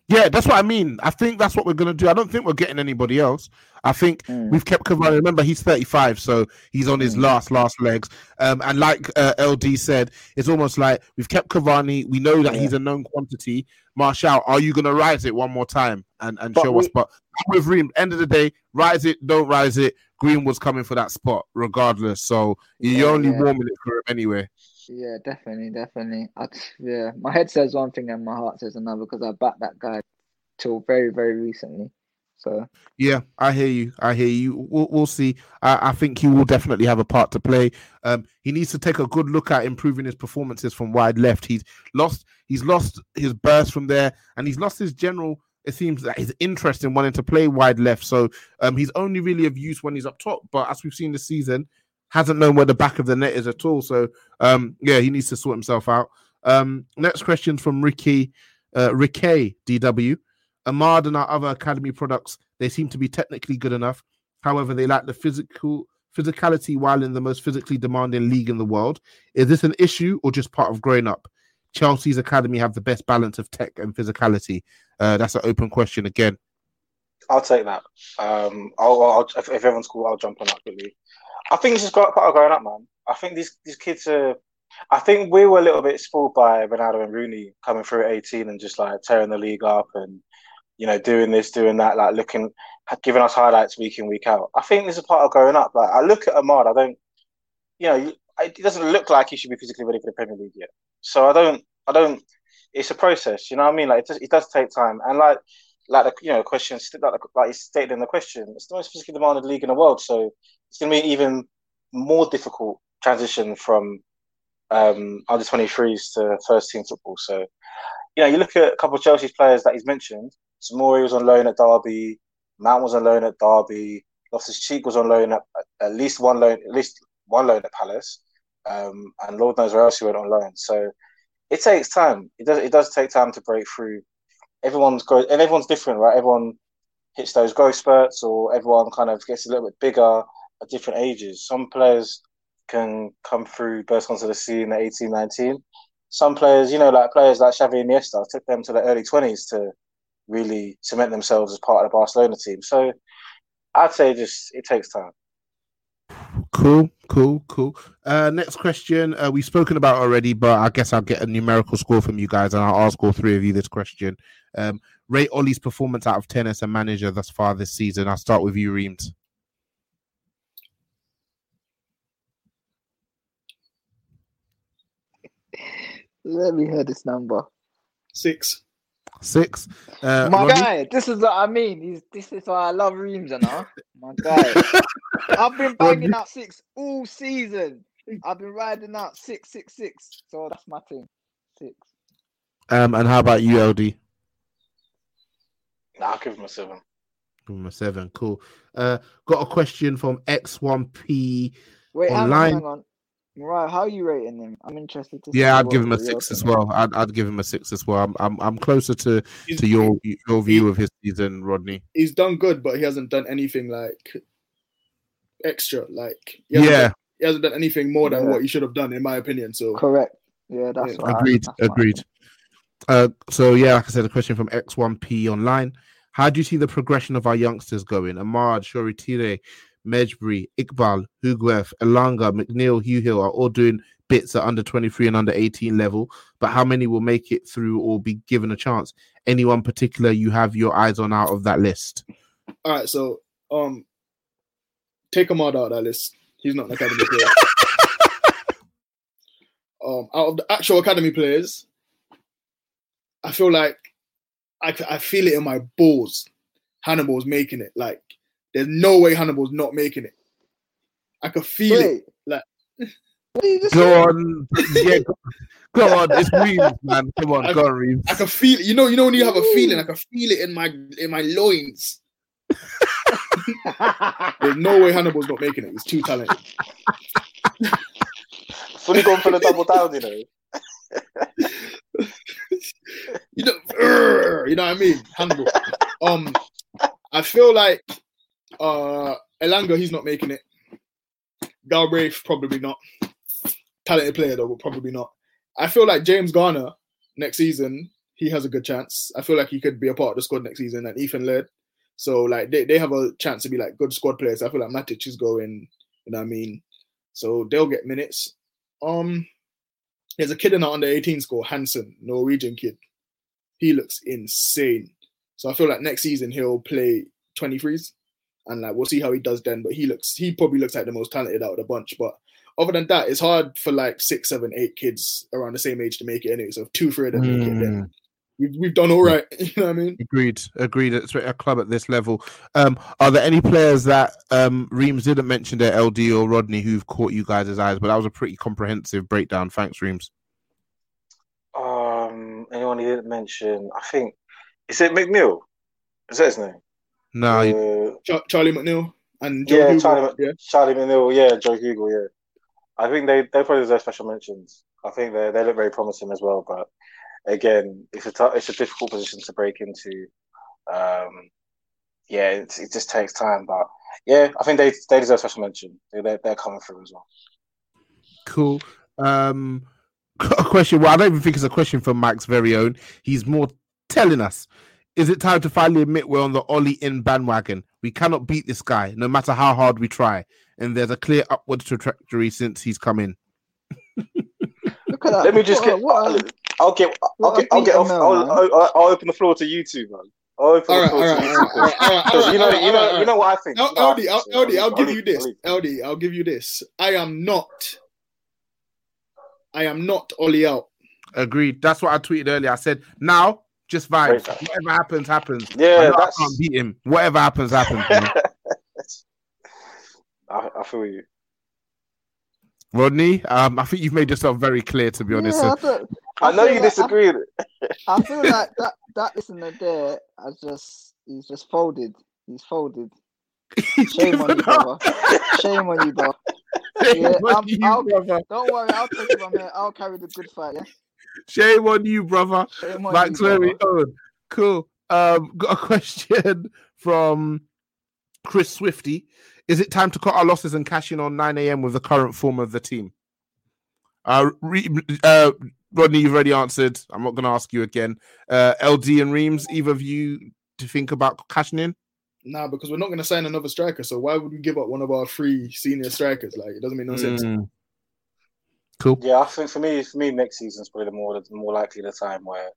Yeah, that's what I mean. I think that's what we're gonna do. I don't think we're getting anybody else. I think Mm. we've kept Cavani. Remember, he's 35, so he's on his Mm. last last legs. Um, and like uh, LD said, it's almost like we've kept Cavani. We know that Yeah. he's a known quantity. Martial, are you gonna rise it one more time and, and But show us? But with Reem, end of the day, rise it, don't rise it. Greenwood's coming for that spot regardless. So you're Yeah, only yeah. warming it for him anyway. Yeah, definitely, definitely. I, yeah, my head says one thing and my heart says another because I backed that guy till very, very recently. So Yeah, I hear you. I hear you. We'll, we'll see. I, I think he will definitely have a part to play. Um, he needs to take a good look at improving his performances from wide left. He's lost. He's lost his burst from there, and he's lost his general. It seems that his interest in wanting to play wide left. So um, he's only really of use when he's up top. But as we've seen this season, hasn't known where the back of the net is at all. So um, yeah, he needs to sort himself out. Um, next question from Ricky, uh, Ricky DW. Amad and our other academy products, they seem to be technically good enough. However, they lack the physical physicality while in the most physically demanding league in the world. Is this an issue or just part of growing up? Chelsea's academy have the best balance of tech and physicality. Uh, that's an open question again. I'll take that. Um, I'll, I'll if, everyone's cool, I'll jump on that quickly. I think this is part part of growing up, man. I think these these kids are. I think we were a little bit spoiled by Ronaldo and Rooney coming through at 18 and just like tearing the league up and you know doing this, doing that, like looking, giving us highlights week in week out. I think this is part of growing up. Like I look at Amad, I don't, you know, it doesn't look like he should be physically ready for the Premier League yet. So I don't, I don't. It's a process, you know what I mean? Like it does, it does take time, and like like the you know question like like you stated in the question, it's the most physically demanded league in the world, so it's going to be an even more difficult transition from um, under 23s to first team football. So you know, you look at a couple of Chelsea's players that he's mentioned. Tomori was on loan at Derby, Mount was on loan at Derby, Loftus Cheek was on loan at at least one loan, at least one loan at Palace, um, and Lord knows where else he went on loan. So it takes time. It does. It does take time to break through. Everyone's growth, and everyone's different, right? Everyone hits those growth spurts, or everyone kind of gets a little bit bigger at different ages. Some players can come through, burst onto the scene at 18, 19. Some players, you know, like players like Xavi and Iniesta, took them to the early 20s to really cement themselves as part of the Barcelona team. So I'd say just it takes time. Cool, cool, cool. Uh, next question. Uh, we've spoken about already, but I guess I'll get a numerical score from you guys, and I'll ask all three of you this question. Um, rate Ollie's performance out of ten as a manager thus far this season. I'll start with you, Reams. let me hear this number. Six. Six. Uh, My Ronnie? guy, this is what I mean. He's, this is why I love Reams, you know. My guy, I've been banging out six all season. I've been riding out six, six, six. So that's my team. Six. Um, and how about you, LD? Nah, I'll give him a seven. Give him a seven. Cool. Uh, got a question from X1P Wait, hang on, online. hang on. Right, how are you rating him? I'm interested to. Yeah, I'd give him a six as well. I'd, I'd give him a six as well. I'm I'm, I'm closer to He's- to your your view of his season, Rodney. He's done good, but he hasn't done anything like extra. Like he Yeah. done, he hasn't done anything more than Yeah. what he should have done, in my opinion. So Correct. Yeah, that's Yeah. what I- Agreed. that's Agreed. Uh, so yeah, like I said, a question from X1P online. How do you see the progression of our youngsters going? Amad, Shoretire, Mejbri, Iqbal, Huguef, Elanga, McNeill, Hugh Hill are all doing bits at under 23 and under 18 level, but how many will make it through or be given a chance? Anyone particular you have your eyes on out of that list? all right, so um, take Amad out of that list. He's not an academy player. um, out of the actual academy players, I feel like I, I feel it in my balls. Hannibal's making it. Like, there's no way Hannibal's not making it. I could feel it. Wait. Like, What you just Go say? on, yeah, go, go on. It's Reeves, man. Come on, go on, Reeves. I can feel it. You know, you know when you have a feeling, I can feel it in my in my loins. There's no way Hannibal's not making it. He's too talented. Fully gone for the double down, you know. You know, you know what I mean? Hannibal. Um, I feel like uh Elanga, he's not making it. Galbraith, probably not. Talented player though, but probably not. I feel like James Garner next season, he has a good chance. I feel like he could be a part of the squad next season, and Ethan Laird. So like they, they have a chance to be like good squad players. I feel like Matic is going, you know what I mean? So they'll get minutes. Um there's a kid in our under 18 school, Hansen, Norwegian kid. He looks insane. So I feel like next season he'll play 23s and like we'll see how he does then. But he looks he probably looks like the most talented out of the bunch. But other than that, it's hard for like six, seven, eight kids around the same age to make it anyway. So if two, three of them make it, Mm. then we've, we've done all right. You know what I mean? Agreed. Agreed. It's a club at this level. Um, are there any players that um Reams didn't mention there, LD or Rodney, who've caught you guys' eyes? But that was a pretty comprehensive breakdown. Thanks, Reams. Um, anyone he didn't mention? I think is it McNeill? Is that his name? No, you- Uh, Char- Charlie McNeill and Joe yeah, Hugill, Charlie, yeah. Charlie McNeill, yeah, Joe Hugill, yeah. I think they they probably deserve special mentions. I think they they look very promising as well, but again, it's a tou- it's a difficult position to break into. Um, yeah, it's, it just takes time, but yeah, I think they they deserve special mention. They they're, they're coming through as well. cool. Um, a question. Well, I don't even think it's a question for Max very own. He's more telling us. Is it time to finally admit we're on the Ole in bandwagon? We cannot beat this guy, no matter how hard we try. And there's a clear upward trajectory since he's come in. Look at that. Let me just What get. what a- I'll get. I'll get. I'll get off. man, I'll. I'll, I'll, I'll open the floor to you two, man. I'll open All the right, floor all to right, you all right, all right, all right, all Because right, you know, all right, you know, all right. you know what I think. L- You I LD, think, I'll, LD, I'll give you this. leave. LD, I'll give you this. I am not. I am not Ole out. Agreed. That's what I tweeted earlier. I said, now just vibes. Great. Whatever happens, happens. Yeah, I, know I can't beat him. Whatever happens, happens. I, I feel you. Rodney, um, I think you've made yourself very clear. To be honest, Yeah, I, don't- I know feel you like- disagree. I feel like that that listener there I just he's just folded. He's folded. Shame on you, brother. Shame on you, bro. Yeah, on I'm- you, I'll- brother. Don't worry, I'll take it from here. I'll carry the good fight. Yeah. Shame on you, brother. Shame on Max very own. Cool. Um, got a question from Chris Swifty. Is it time to cut our losses and cash in on 9 a.m. with the current form of the team? Uh, Re- uh Rodney, you've already answered. I'm not going to ask you again. Uh, LD and Reams, either of you to think about cashing in? Nah, because we're not going to sign another striker. So why would we give up one of our three senior strikers? Like it doesn't make no sense. Cool. Yeah, I think for me, for me, next season's probably the more, more likely the time where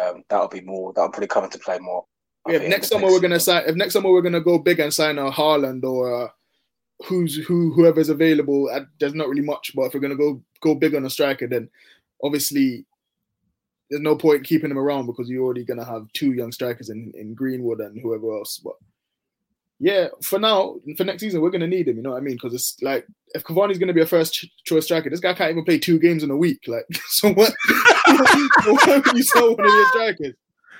um, that'll be more. That'll probably come into play more. I Yeah, next summer we're gonna sign. If next summer we're gonna go big and sign a Haaland or uh, who's who whoever's available, uh, there's not really much. But if we're gonna go go big on a striker, then obviously there's no point keeping him around because you're already gonna have two young strikers in, in Greenwood and whoever else. But yeah, for now, for next season, we're gonna need him. You know what I mean? Because it's like if Cavani's gonna be a first ch- choice striker, this guy can't even play two games in a week. Like, so what? so why would you sell one of your strikers?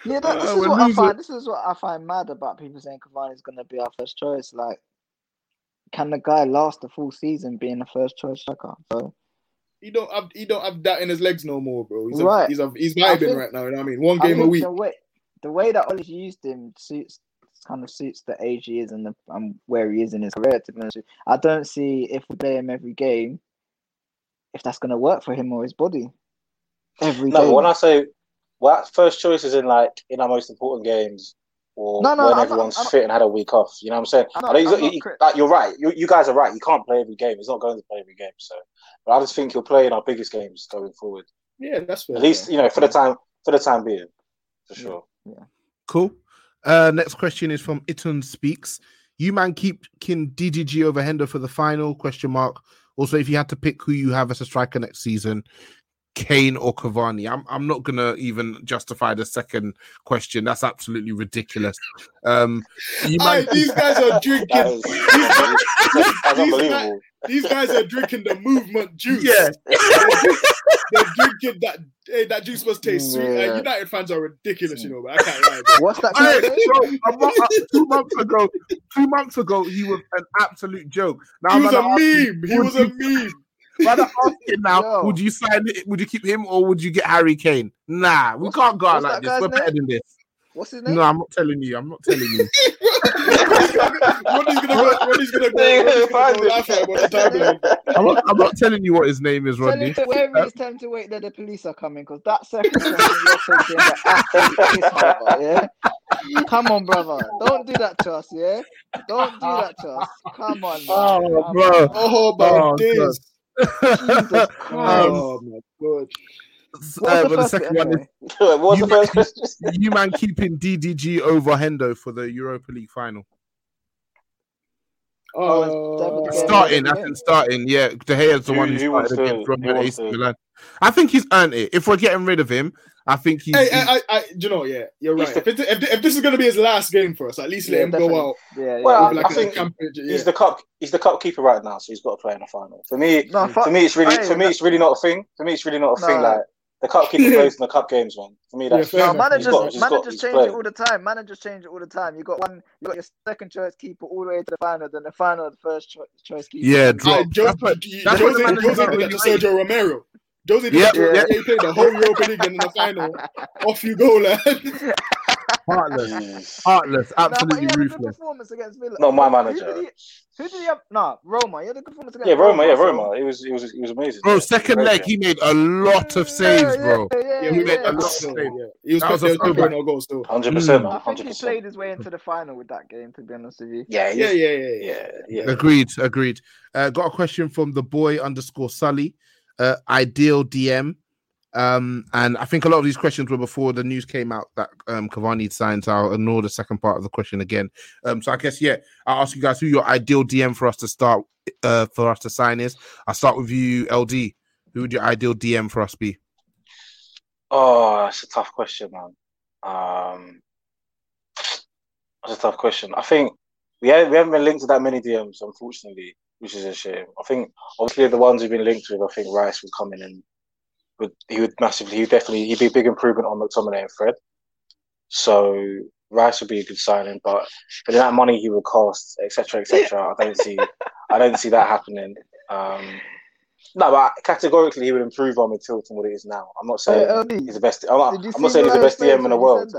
Yeah, that, this Uh, is what I losing- find. This is what I find mad about people saying Cavani is going to be our first choice. Like, can the guy last a full season being a first choice striker? So He don't have he don't have that in his legs no more, bro. He's Right. a, he's a, he's vibing think- right now. You know what I mean? One I game a week. The way the way that Ole's used him suits kind of suits the age he is and the and where he is in his career. To be honest. I don't see if we play him every game, if that's going to work for him or his body. Every No, game. when I say well, first choice is in like in our most important games or No, no, when I'm everyone's I'm not- fit and had a week off. You know what I'm saying? I'm I not- know he's- I'm not you- crit- like, you're right. You, you guys are right. You can't play every game. He's not going to play every game. So, but I just think he'll play in our biggest games going forward. Yeah, that's fair. At least you know for the time for the time being, for sure. Yeah. Cool. Uh, next question is from Iton Speaks. You man keep kin DDG over Hendo for the final? Question mark. Also, if you had to pick who you have as a striker next season, Kane or Cavani? I'm I'm not gonna even justify the second question. That's absolutely ridiculous. Um, you Aye, might these guys are drinking. That is- these, guys, these, guys, are drinking the movement juice. Yeah. They're drinking that. Hey, that juice must taste sweet. Yeah. Uh, United fans are ridiculous, you know. But I can't lie. Bro. What's that? Hey, bro, a mo- uh, two months ago, two months ago, he was an absolute joke. Now He was I'm a gonna you, meme. He was a meme. Rather asking now, Yo. would you sign it? Would you keep him or would you get Harry Kane? Nah, we What's- can't go out like this. We're better than this. What's his name? No, I'm not telling you. I'm not telling you. Rodney's gonna go. Rodney's gonna go. Rodney's gonna go laugh at him on the timeline. I'm not, I'm not telling you what his name is, Tell Rodney. him to wherever it's time to wait that the police are coming because that second question you're taking the absolute yeah? Come on, brother. Don't do that to us, yeah? Don't do that to us. Come on, man. Oh, Come bro. on. Oh my Oh, days. Jesus Christ. Oh my god. What's Uh, the but the first second bit one is what You the first question? you man keeping DDG over Hendo for the Europa League final. Oh, Uh, Starting, I think starting. Yeah, De Gea's the Who- one who who started against who AC Milan. I think he's earned it. If we're getting rid of him, I think he's. Hey, he's- I, I, I, you know, yeah, you're He's right. If, it, if, if this is gonna be his last game for us, at least let Yeah, him definitely. go out Yeah, yeah. Well, with I like a think championship. Yeah. He's the cup. He's the cup keeper right now, so he's got to play in the final. For me, no, fuck. for me, it's really, Hey, for me, it's really not a thing. For me, it's really not a thing. Like the cup keeper plays in the cup games, man. For me, that's Yeah, No, managers, got- he's got- managers change playing. it all the time. Managers change it all the time. You got one, you got your second choice keeper all the way to the final, then the final, the first choice keeper. Yeah, drop. Like, Jo- That's what- Jose, that's what the Jose, managers Jose did that to Sergio Romero. Jose did Yeah, that to yeah. He played the whole Europa League and in the final. Off you go, lad. heartless, heartless, absolutely he had a good ruthless. performance against Villa. Not my Who- manager. Who did he, who did he have? Nah, Roma. He had a good performance against Yeah, Roma. Yeah, so- Roma. It was, it was, it was amazing. Bro, second great leg, he made a lot of saves, bro. Yeah, yeah, Yeah, yeah, we made yeah. a lot of saves, yeah. He was, That was there a two throwback. no goals still. Hundred percent, man. I think Hundred he played his way into the final with that game. To be honest with you. Yeah, Yeah, yeah, yeah, yeah, yeah. yeah, yeah. Agreed, agreed. Uh, got a question from the boy underscore Sully, uh, ideal DM. Um, and I think a lot of these questions were before the news came out that um Cavani signed. So I'll ignore the second part of the question again. Um, so I guess yeah, I'll ask you guys who your ideal DM for us to start uh for us to sign is. I'll start with you, LD. Who would your ideal DM for us be? Oh, that's a tough question, man. Um, that's a tough question. I think we haven't, we haven't been linked to that many DMs, unfortunately, which is a shame. I think obviously the ones we've been linked with, I think Rice would come in and would he would massively, he would definitely, he'd be a big improvement on McTominay and Fred. So Rice would be a good signing, but for that money he would cost, etc., etc., I don't see, I don't see that happening. Um, no, but categorically he would improve on midfield from what it is now. I'm not saying Hey, he's the best. I'm not, I'm not saying he's the best DM in the world.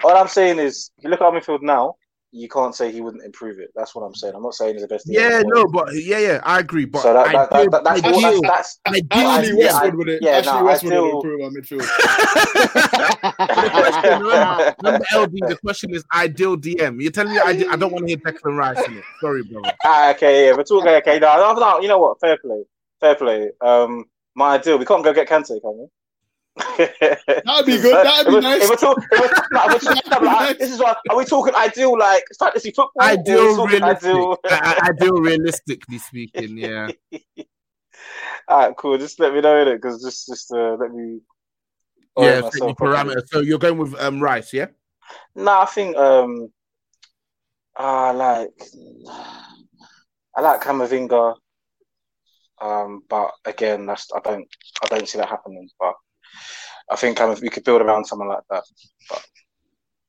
What I'm saying is, if you look at our midfield now, you can't say he wouldn't improve it. That's what I'm saying. I'm not saying he's the best. Yeah, no, but yeah, yeah, I agree. But so that, that, ideal, that, that's, ideal, what, that's, that's ideal Ashley DM. yeah, Westwood would yeah, Ashley no, Westwood ideal- would improve our midfield. remember, remember LD, the question is ideal DM. You're telling me I, I don't want to hear Declan Rice in it. Sorry, brother. Ah, okay, yeah, we're talking. Okay, no, no, no, you know what? Fair play, fair play. Um, my ideal. We can't go get Kante, can we? That'd be good. That'd be If nice. If we're talking, if we're, no, if we're talking like, this is what are we talking ideal like fantasy football? or are Ideal, talking realistic. ideal- I- I- ideal, realistically speaking. Yeah. All right, cool. Just let me know it because just just uh, let me. Yeah, orient set your parameters. So you're going with um Rice, yeah? No, I think um, I like I like Camavinga, um, but again, that's I don't I don't see that happening. But I think Cam- we could build around someone like that.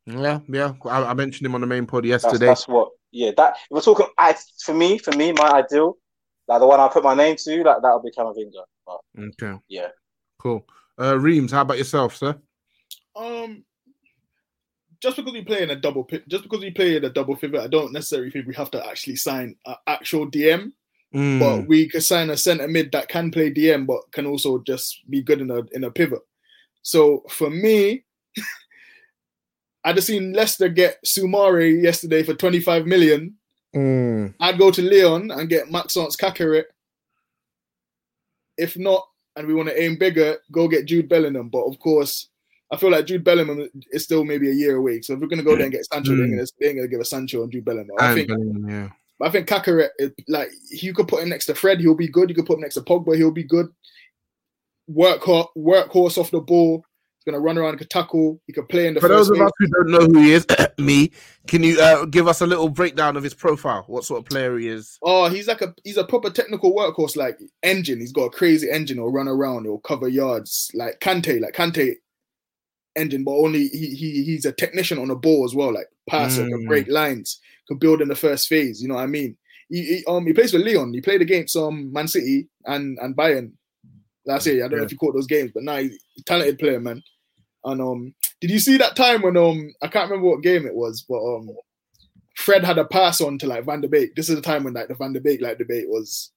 Yeah, yeah. I, I mentioned him on the main pod yesterday. that's what. Yeah, that if we're talking. I for me, for me, my ideal, like the one I put my name to, like that'll be Camavinga. But Okay, yeah, cool. Uh Reams, how about yourself, sir? Um, just because we play in a double pit, just because we play in a double pivot, I don't necessarily think we have to actually sign an actual DM. Mm, But we could sign a centre mid that can play DM, but can also just be good in a in a pivot. So for me, I just seen Leicester get Soumare yesterday for 25 million. mm. I'd go to Lyon and get Maxence Caqueret. If not, and we want to aim bigger, go get Jude Bellingham. But of course, I feel like Jude Bellingham is still maybe a year away. So if we're gonna go there and get Sancho, they're, gonna, they ain't gonna give us Sancho and Jude Bellingham. I And think Bellingham, yeah. I think it- like you could put him next to Fred, he'll be good. You could put him next to Pogba, he'll be good. work workhorse off the ball. He's gonna run around, can tackle, he could play in the For those of us who don't know who he is, me, can you uh, give us a little breakdown of his profile? What sort of player he is? Oh, he's like a he's a proper technical workhorse, like engine. He's got a crazy engine. He'll run around. He'll cover yards, like Kante, like Kante engine, but only he, he he's a technician on the ball as well, like passer, can Mm. break lines, can build in the first phase. You know what I mean? He, he um he plays for Lyon. He played against um Man City and and Bayern last year. I don't know if you caught those games, but now he's a talented player, man. And um, did you see that time when um I can't remember what game it was, but um Fred had a pass on to like Van der Beek. This is the time when like the Van der Beek like debate was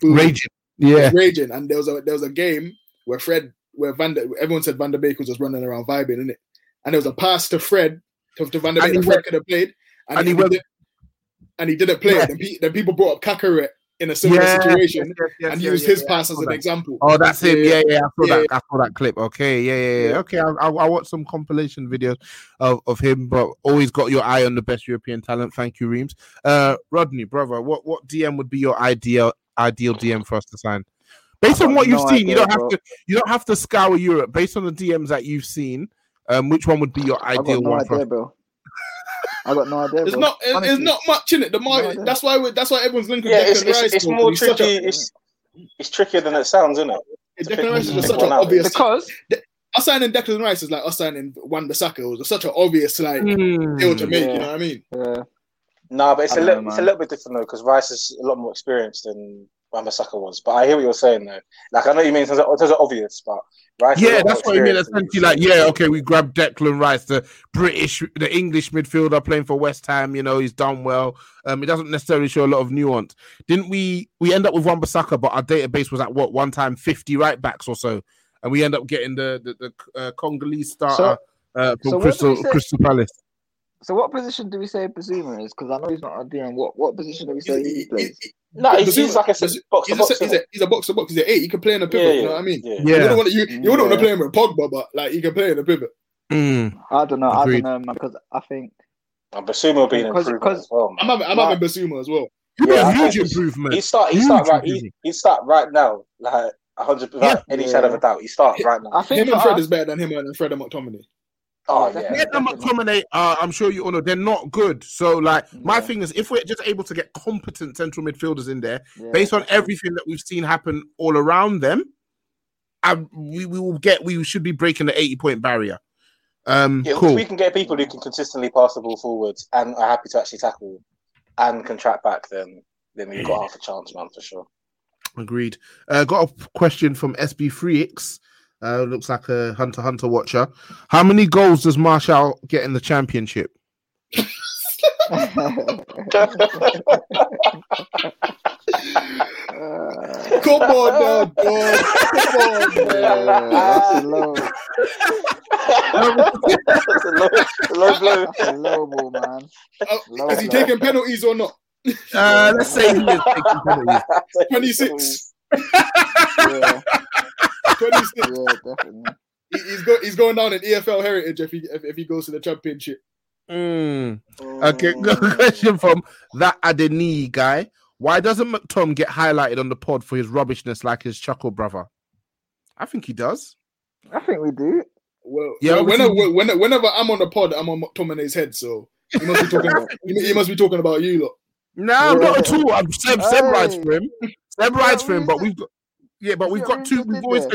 booming, Raging. Yeah. raging, and there was a there was a game where Fred where Van der, everyone said Van der Beek was just running around vibing in it, and there was a pass to Fred to, to Van der Beek Fred went- could have played, and, and he, he went- did, and he didn't play Yeah. it. Then, pe- then people brought up Caqueret in a similar Yes, situation yes, yes, yes, and yeah, used yeah, his yeah, I pass as an that. example. Oh, that's him. Yeah, yeah. I saw Yeah, that. I saw that clip. Okay, yeah, yeah, yeah. Yeah. Okay, I, I, I watched some compilation videos of, of him, but always got your eye on the best European talent. Thank you, Reams. Uh, Rodney, brother, what what DM would be your ideal ideal DM for us to sign? Based on got what you've no seen, you don't have bro. to you don't have to scour Europe. Based on the DMs that you've seen, um, which one would be your I ideal got no one idea, us? bro. I got no idea. There's bro. not there's Honestly. not much in it. The market, idea. that's why we that's why everyone's linking Yeah, it's, Declan it's, Rice. it's bro, more he's such a- tricky. It's it's trickier than it sounds, isn't it? Declan Rice is just pick such an obvious. because Us signing Declan Rice is like us signing Wan Bissaka. It was such an obvious like deal to make. You know what I mean? uh, No, but it's I a little know, it's a little bit different though because Rice is a lot more experienced than Wan-Bissaka was. But I hear what you're saying though. Like I know you mean in terms of, in terms of obvious, but Rice. Yeah, that's what I mean. Essentially, like, yeah, okay, we grabbed Declan Rice, the British, the English midfielder playing for West Ham. You know, he's done well. Um, it doesn't necessarily show a lot of nuance. Didn't we? We end up with Wan-Bissaka, but our database was at what one time fifty right backs or so, and we end up getting the the, the uh, Congolese starter uh, from so Crystal Crystal Palace. So what position do we say Bissouma is? Because I know he's not a DM. What what position do we say he He- plays? he- No, he's, Bissouma- he's like a Bissouma- box to He's box. a, he's, a, he's a box to box. He's an eight. He can play in a pivot. Yeah, You know what I mean? yeah. You Yeah. wouldn't want to, you, you wouldn't want to play him with Pogba, but like he can play in a pivot. Mm. I don't know. Agreed. I don't know, man. Because I think And Bissouma will be an Because- improvement because- as well. I'm Man. having, I'm Nah. having Bissouma as well. You'd Yeah, huge think improvement. He start. He Huge start right. He, he start right now. Like hundred without any Yeah. shadow of a doubt. He starts right now. I think Him and Fred us- is better than him and Fred and McTominay. Oh Yeah, yeah. Yeah, and McTominay, uh, I'm sure you all know they're not good. So, like, my thing is, if we're just able to get competent central midfielders in there, yeah, based on everything that we've seen happen all around them, I, we, we will get we should be breaking the 80 point barrier. Um, Yeah, If cool. we can get people who can consistently pass the ball forwards and are happy to actually tackle and can track back, then then we've got half a chance, man, for sure. Agreed. Uh, got a question from SB3X. Uh, looks like a Hunter Hunter watcher. How many goals does Martial get in the championship? Come on now, dog. Come on, yeah, that's a low, That's a low, low blow. that's a low ball, man. Uh, Low is he blow. taking penalties or not? Uh, let's say he is taking penalties. 26. Yeah, 26. yeah, definitely. He- He's, go, he's going down in EFL heritage if he if, if he goes to the championship. Mm. Okay, got a question from that Adeni guy. Why doesn't McTom get highlighted on the pod for his rubbishness like his chuckle brother? I think he does. I think we do. Well, Yeah, well, obviously- whenever, whenever whenever I'm on the pod, I'm on McTominay's head, so he must be talking. he, he must be talking about you lot. No, not at all. I'm Seb, Seb rides Hey. for him. Seb rides for him, but we've got yeah, but we've got two. We've always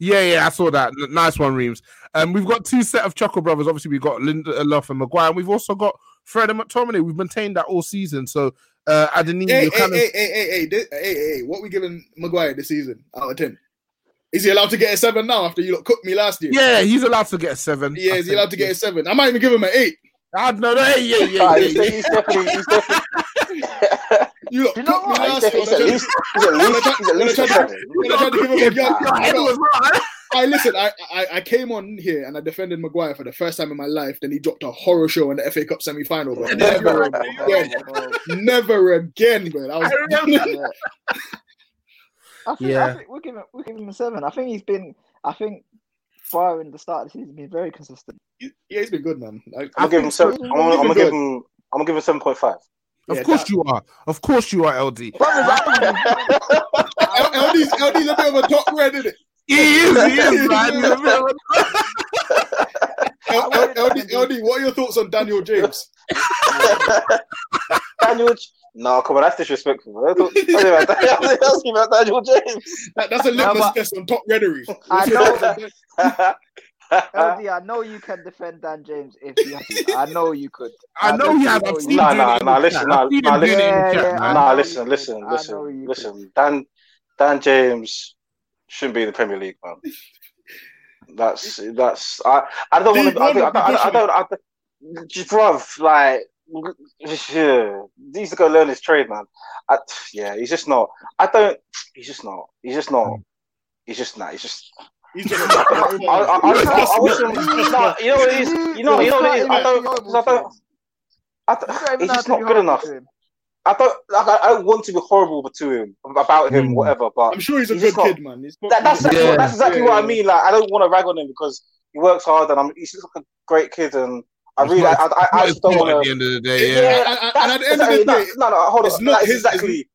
yeah, yeah. I saw that. N- Nice one, Reams. Um, we've got two set of chuckle brothers. Obviously, we've got Lindelof and Maguire, and we've also got Fred and McTominay. We've maintained that all season. So, uh, Adeni, Hey, you're hey, kind of hey, hey, hey, hey, this- hey, hey, what we giving Maguire this season out of ten? Is he allowed to get a seven now after you lot cooked me last year? yeah, he's allowed to get a seven. Yeah, I is he allowed to get a seven? I might even give him an eight. I know that. Yeah, yeah, Ah, yeah. yeah. he's definitely, he's definitely, You lot Do you know what? he's, last definitely, year. he's at least, he's at least, he's at I least a seven. when I tried to give him a young, Your head was right. I listen. I, I I came on here and I defended Maguire for the first time in my life. Then he dropped a horror show in the FA Cup semi final. But never again, never again, man. I was Yeah. I think, Yeah. I think we'll give him we'll give him a seven. I think he's been I think barring the start of the season, he's been very consistent. yeah, he's been good, man. Like, I'm gonna give him seven. I'm I'm gonna give him. I'm gonna give him seven point five. Of Yeah, course that- you are. Of course you are, LD. L- LD's LD's a bit of a top red, isn't it? He is, he is, man. He's a bit of a- L- L- LD, LD, what are your thoughts on Daniel James? Daniel. No, come on, that's disrespectful. I thought- I was about I asking about Daniel James. That, that's a No, litmus but- test on top rhetoric. I know. thoughts on Dan- LD, I know you can defend Dan James if you have to. I know you could. I know you have. I've seen Nah, him could. doing nah, nah, listen, nah, nah, him doing it in Yeah, yeah. Nah, listen, listen. I listen, listen. Dan, Dan James shouldn't be in the Premier League, man. That's that's. I I don't want to. I, don't- I, don't- I, don't. I. Bruv, like, yeah, he needs to go learn his trade, man. I, yeah, he's just not. I don't. He's just not. He's just not. He's just not. He's just. He's just I, I, I, I, I wish him. No, you know what it is. You know. You know what it is. I don't. 'cause I don't. I You don't don't he's just not good enough. I don't. Like, I, I don't want to be horrible to him about him, Mm. whatever. But I'm sure he's a He's good just not- kid, man. That, that's exactly, Yeah. what, that's exactly Yeah, what I mean. Like, I don't want to rag on him because he works hard and I'm, he's just like a great kid. And I It's really, not- I, I, it's I not his actually don't fault at the end of the day. Yeah, Yeah. and- and- and at the end of the day, no, no, hold it's on. not That is his- exactly,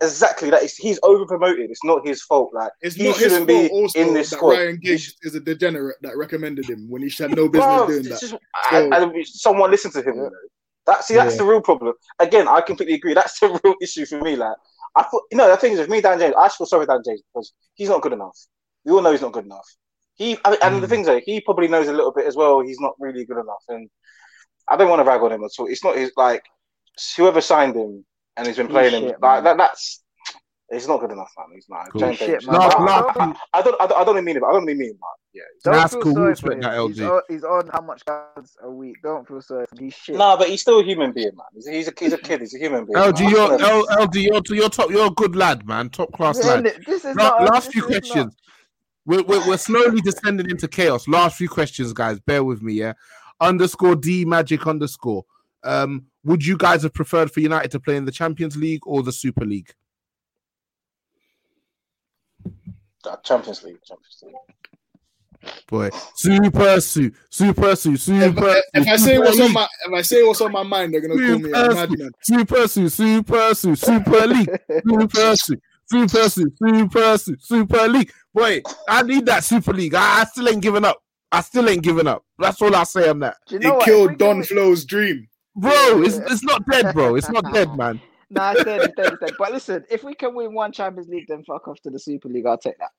exactly. That is, he's over promoted. It's not his fault. Like, It's he not shouldn't fault be also in this that squad. Ryan Giggs is a degenerate that recommended him when he had no business Bruv, doing that. just- So- I- I- someone listen to him. You know? That see, that's Yeah. the real problem. Again, I completely agree. That's the real issue for me. Like, I thought, you know, the thing is with me, Dan James. I actually feel sorry for Dan James because he's not good enough. We all know he's not good enough. He I mean, and the Mm. things are, he probably knows a little bit as well. He's not really good enough, and I don't want to rag on him at all. It's not his like whoever signed him and he's been He's playing him shit, like man. that. That's he's not good enough, man. He's not. Cool. James He's James. shit, man. Last- I, last- I, I, I don't. I don't. I don't mean it. But I don't mean mean, but yeah. Don't That's cool. sorry We for respect him. that, He's on, he's on how much cards a week? Don't feel sorry. He's shit. No, but he's still a human being, man. He's, he's a he's a kid. He's a human being. LG, man. you're I don't. L, LG, you're, you're top. You're a good lad, man. Top class Yeah, lad. This is La- not. last this few is not- questions. We're, we're, we're slowly descending into chaos. Last few questions, guys. Bear with me, yeah. Underscore D Magic underscore. Um, would you guys have preferred for United to play in the Champions League or the Super League? Uh, Champions League. Champions League. Boy, Super Su, Super Su, If, Super. if I say Super what's on my if I say what's on my mind, they're gonna call me a Super Su, madman. Super Su, Super Su, Super League, Super Su, Super Su, Super Su, Super League. Boy, I need that Super League. I, I still ain't giving up. I still ain't giving up. That's all I say on that. Do you He know what? Killed Don Flo's dream. Bro, it's it's not dead, bro. It's not dead, man. Nah, it's dead, it's dead, it's dead. But listen, if we can win one Champions League, then fuck off to the Super League. I'll take that.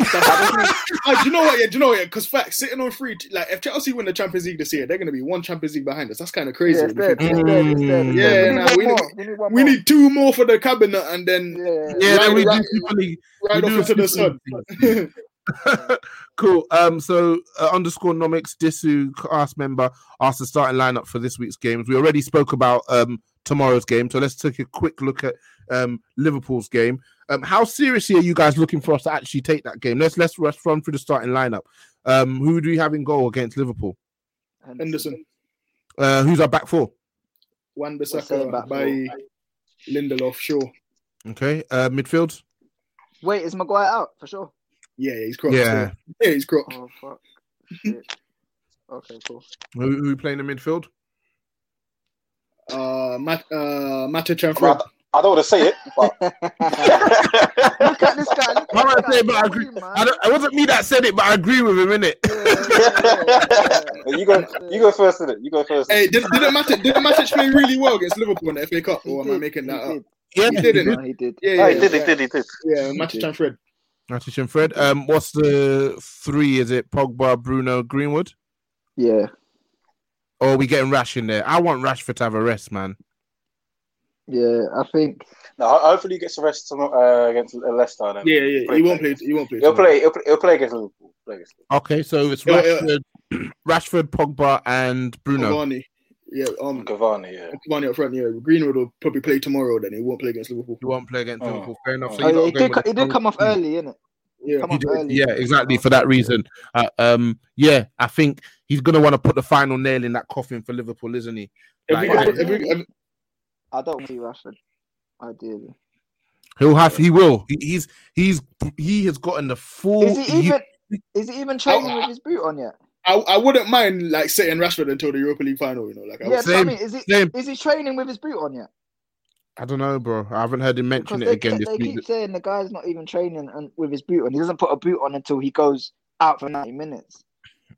Ah, do you know what? Yeah, do you know what? Yeah, because fact, sitting on three, like if Chelsea win the Champions League this year, they're gonna be one Champions League behind us. That's kind of crazy. Yeah, when it's you dead, think it's about it. dead, it's dead. it's Yeah, we we need need- one more. We need one We more. need two more for the cabinet, and then Yeah. Yeah, then Right, we do right, Super League. right We off do into the sun. League. cool. Um, so uh, underscore nomics Disu cast member asked the starting lineup for this week's games. We already spoke about um tomorrow's game, so let's take a quick look at um Liverpool's game. Um, how seriously are you guys looking for us to actually take that game? Let's let's let's run through the starting lineup. Um, who do we have in goal against Liverpool? Henderson, Uh, who's our back four? Wan saying Bissaka back by Lindelof. Sure. Okay. Uh, midfield. Wait, is Maguire out for sure? Yeah, yeah, he's cropped. Yeah. still. yeah, he's cropped. Oh fuck. Shit. Okay, cool. Who, who playing in the midfield? Uh, Mat, uh, Matic and I, Fred. I don't want to say it, but Look at this guy. Look I at might this say, guy. but I agree. at man. I don't, it wasn't me that said it, but I agree with him, in innit? you go. You go first, innit? You go first. Hey, did, didn't Matic didn't Matic play really well against Liverpool in the FA Cup? He Or am I making that up? did. Yeah, He didn't. No, he did. Yeah, Oh, yeah, he did. yeah. He did. He did. Yeah, He Matic did. and Fred. Matic and Fred. Um, what's the three? Is it Pogba, Bruno, Greenwood? Yeah, Or are we getting Rash in there? I want Rashford to have a rest, man. yeah. I think No, hopefully he gets a rest tom- uh, against Leicester. Then Yeah, yeah. He won't play. He won't play. He'll tomorrow. play. He'll play, he'll play against Liverpool. Play against Liverpool. Okay, so it's Yeah, yeah. Rashford, Rashford, Pogba, and Bruno. Cavani. Yeah, um, Cavani. Yeah. Cavani up front. Yeah, Greenwood will probably play tomorrow. Then he won't play against Liverpool. He won't play against Oh. Liverpool. Fair enough. So Oh, yeah, not he did. with He did come off early, innit? Yeah, Come He off did, early. yeah, exactly for that reason. Uh, um, yeah, I think he's gonna want to put the final nail in that coffin for Liverpool, isn't he? Like, have we- have we- have- I don't see Rashford. Ideally, he'll have, he will. He, he's, he's, he has gotten the full. is he you- even? Is he even training Oh, with his boot on yet? I, I wouldn't mind like sitting Rashford until the Europa League final. You know, like I Yeah, would, that's what I mean. Is he? same. Is he training with his boot on yet? I don't know, bro. I haven't heard him mention Because it they, again they this week. keep saying the guy's not even training and with his boot on. He doesn't put a boot on until he goes out for 90 minutes.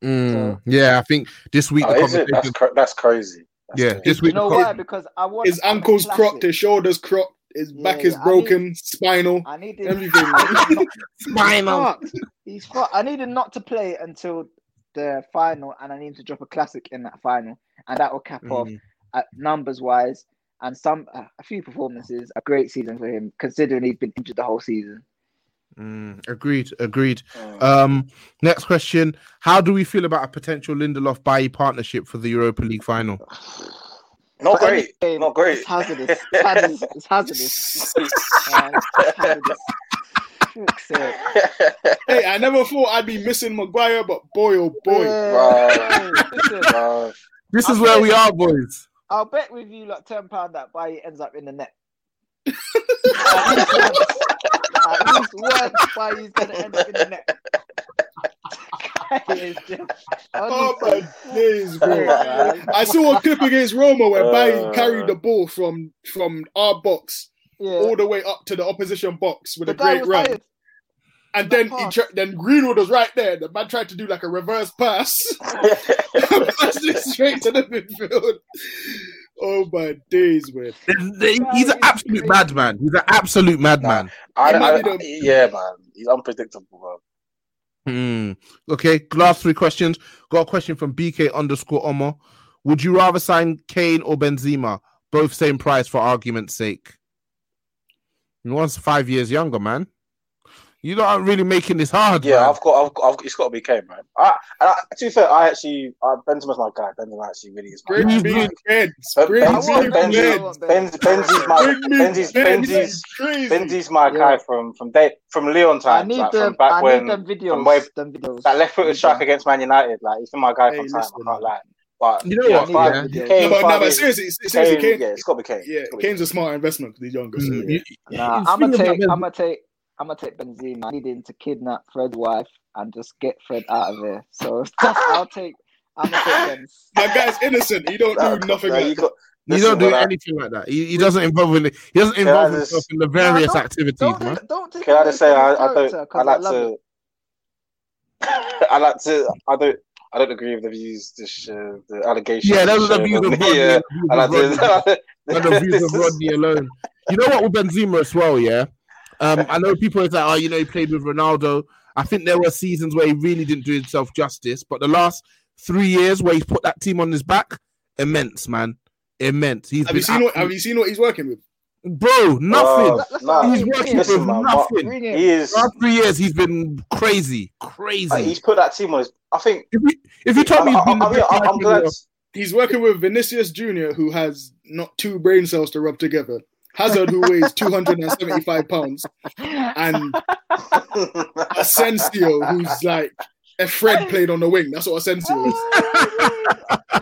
Mm, yeah, I think this week Oh, the is it? That's conversation. cra- that's crazy. That's Yeah, crazy. this You week. know the why? Because I want His ankles classic. cropped, his shoulders cropped, his Yeah, back is yeah, I broken, spinal, I need him. everything. Spinal. He's fucked. I need him not to play until the final, and I need to drop a classic in that final, and that will cap off Mm. uh, numbers wise and some uh, a few performances. A great season for him, considering he's been injured the whole season. Mm, agreed, agreed. Um, next question: How do we feel about a potential Lindelof Bailly partnership for the Europa League final? Not For any great. game, Not great. It's hazardous. It's hazardous. It's hazardous. man. It's hazardous. Fuck's sake. hey, I never thought I'd be missing Maguire, but boy, oh boy. Yeah. Listen, This is I'm where we are, boys. I'll bet with you like ten pound that Bailly ends up in the net. At least once. At least once Bailly's gonna end up in the net. Guy is just- Oh my days, bro. I saw a clip against Roma where Bailly Uh. carried the ball from from our box Yeah. all the way up to the opposition box with The a great was run. tired. And that then he tra- then Greenwood was right there. The man tried to do like a reverse pass, passed it straight to the midfield. Oh my days, man! He's an absolute madman. He's an absolute madman. I, I, I, the- yeah, man. He's unpredictable, bro. Hmm. Okay, last three questions. Got a question from BK underscore Omo. Would you rather sign Kane or Benzema? Both same price for argument's sake. One's five years younger, man. You lot aren't really making this hard. Yeah, man. I've got, I've got, I've got, it's got to be Kane, man. I, and I, to be fair, I actually, uh, Benzema's my guy. Benzema actually really is my Bring guy. He's me good. Benz. But Bring Benz, me want Benz, Benz. Benz. Benz, Benzi's my, Bring me Benzi's, Benzi's, Benzi's my Yeah. guy from from day from Lyon I times, need like, them. from back I when need them videos. from way- them videos. that left footed Need strike against Man United. Like he's been my guy Hey, from time. listen, I can't lie. But You know yeah, what, five- yeah. Kane, No, but, no, but seriously, seriously, Kane, Kane, yeah, it's got to be Kane. yeah, It's be Kane's a smart investment because he's younger. So Mm, yeah. you- Nah, I'm gonna take. I'm gonna take. I'm gonna take Benzema. I need him to kidnap Fred's wife and just get Fred out of there. So I'll take. I'm gonna take Benz. That guy's innocent. He don't Nah, do nothing nah, like you got- You listen, don't do when I- anything like that. He, he doesn't involve in the, he doesn't involve I himself in the various don't- activities, Don't man. take, don't take Can I just say I, I don't I like love to it. I like to I don't I don't agree with the views this uh, the allegations. Yeah, those are the views of Rodney. yeah, and I like the views of Rodney. to and the views of Rodney alone. You know what with Benzema as well, yeah. Um, I know people is like, oh, you know, he played with Ronaldo. I think there were seasons where he really didn't do himself justice, but the last three years where he's put that team on his back, immense, man, immense. He's Have been you seen what? Have you seen what he's working with? Bro, nothing. Uh, nah, he's working Bring with man, nothing. Bring he is Last three years, he's been crazy, crazy. like, he's put that team on his I think if you if you told me he's I, been I, the I mean, I, I'm glad the- He's working with Vinicius Junior, who has not two brain cells to rub together. Hazard, who weighs 275 pounds, and Asensio, who's like a Fred played on the wing. That's what Asensio is.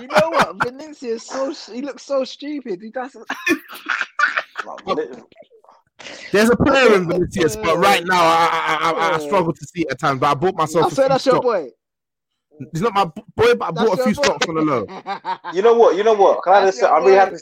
you know what? Vinicius so. He looks so stupid. He doesn't. There's a player in Vinicius, but right now I, I, I, I struggle to see it at times. But I bought myself. I a swear few that's your boy. He's not my boy, but I That's bought a few boy. stocks on the low. You know what? You know what? Can I just say I'm really happy.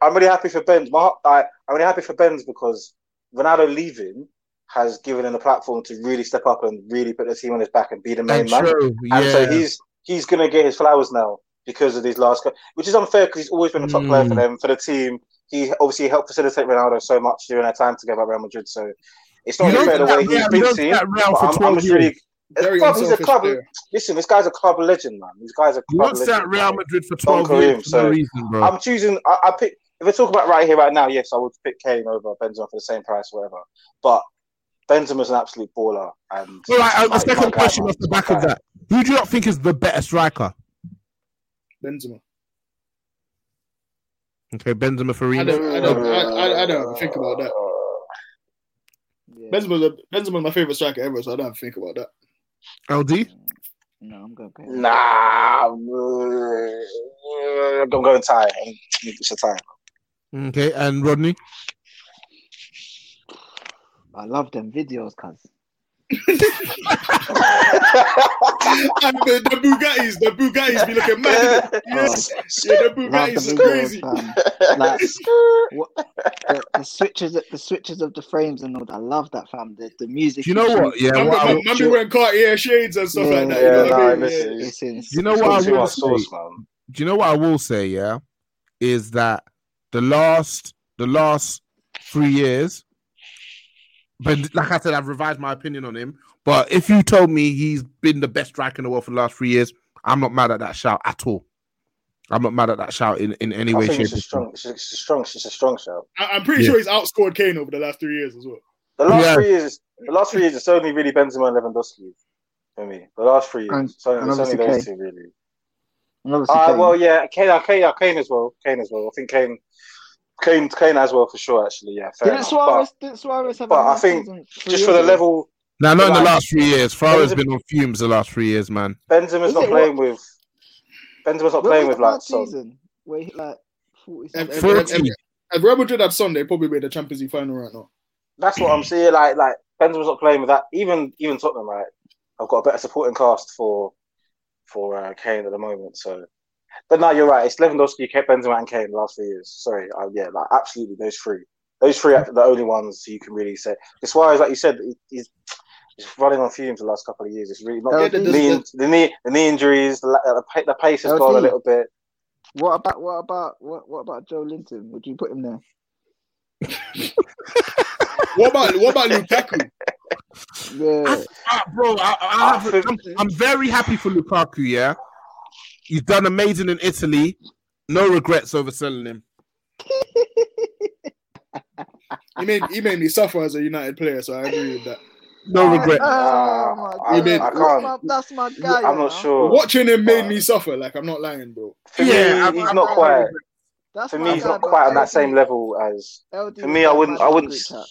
I'm really happy for Benz. My, I, I'm really happy for Benz because Ronaldo leaving has given him the platform to really step up and really put the team on his back and be the main And man. true, And so he's he's gonna get his flowers now because of these last, which is unfair because he's always been a top player for Mm. them for the team. He obviously helped facilitate Ronaldo so much during their time together at Real Madrid. So it's not You don't fair the see way that he's Real- been you seen. Real but for I'm, 12 I'm just really. years. Club, he's a club. player. Listen, this guy's a club legend, man. This guy's a club don't sit legend. at Real. Madrid for Don 12 years for so no reason, bro. I'm choosing. I, I pick. If we're talking about right here, right now, yes, I would pick Kane over Benzema for the same price, whatever. But Benzema's an absolute baller. And All right, my- a second question off the My back of that. Who do you not think is the better striker? Benzema. Okay, Benzema for I don't, I don't, I, I, I don't think about that. Yeah. Benzema's, a, Benzema's my favorite striker ever, so I don't have to think about that. LD? No, I'm going. to Nah, uh, I'm gonna tie. It's a tie. Okay, and Rodney? I love them videos, cuz. And the, the Bugattis, the Bugattis be looking mad. Yes, yeah, the Love Bugattis the are crazy. fam. Like, what, the, the switches, the switches of the frames and all that. I love that, fam. The, the music. You know he what? chooses. Yeah, Man, what I man, will- man be wearing Cartier shades and stuff like that. Yeah, you know what nah, I mean? listen, Yeah. It's you know what I will say? sauce, man. Do you know what I will say? Yeah, is that the last the last three years. But like I said, I've revised my opinion on him. But if you told me he's been the best striker in the world for the last three years, I'm not mad at that shout at all. I'm not mad at that shout in, in any I way, shape, it's a or form. strong, it's a, it's a strong, it's a strong shout. I, I'm pretty Yeah. sure he's outscored Kane over the last three years as well. The last Yeah. three years, the last three years, it's only really Benzema and Lewandowski for me. The last three years, And- it's only, and it's only obviously those Kane. two really. And Uh, Kane. well, yeah, Kane, uh, Kane, uh, Kane as well, Kane as well. I think Kane, Kane, Kane as well for sure. Actually, yeah, fair didn't enough. Suarez, didn't Suarez have but a I think just for the ago? level, Now, not in the last three years. Farah's Benzema- been on fumes the last three years, man. Benzema's not it? playing with. Benzema's not When playing with the like last season where he like 40 If, something? if, Real Madrid had Sunday, probably be the Champions League final right now. That's what I'm seeing. Like, like Benzema's not playing with that. Even, even Tottenham, like, I've got a better supporting cast for, for uh, Kane at the moment. So, but no, you're right. It's Lewandowski, Kane, Benzema, and Kane the last three years. Sorry, uh, yeah, like absolutely those three. Those three are the only ones you can really say. As far as like you said, he- he's he's running on fumes the last couple of years. It's really not Yeah, the, the- knee, the knee, the knee injuries. The, the, pace has gone a little bit. What about what about what what about Joelinton? Would you put him there? What about what about Lukaku? Yeah. Ah, bro, I, I have, I'm, I'm very happy for Lukaku. Yeah, he's done amazing in Italy. No regrets over selling him. He made he made me suffer as a United player, so I agree with that. No regret. Oh my I, god, mean- I that's, can't. my, that's my guy. I'm not know? sure. Watching him made me suffer. Like I'm not lying, bro. For Yeah, me, I- he's I- not I- quite. That's For me, he's guy, not but quite on that same level as. LD For me, I wouldn't. I wouldn't. group chat.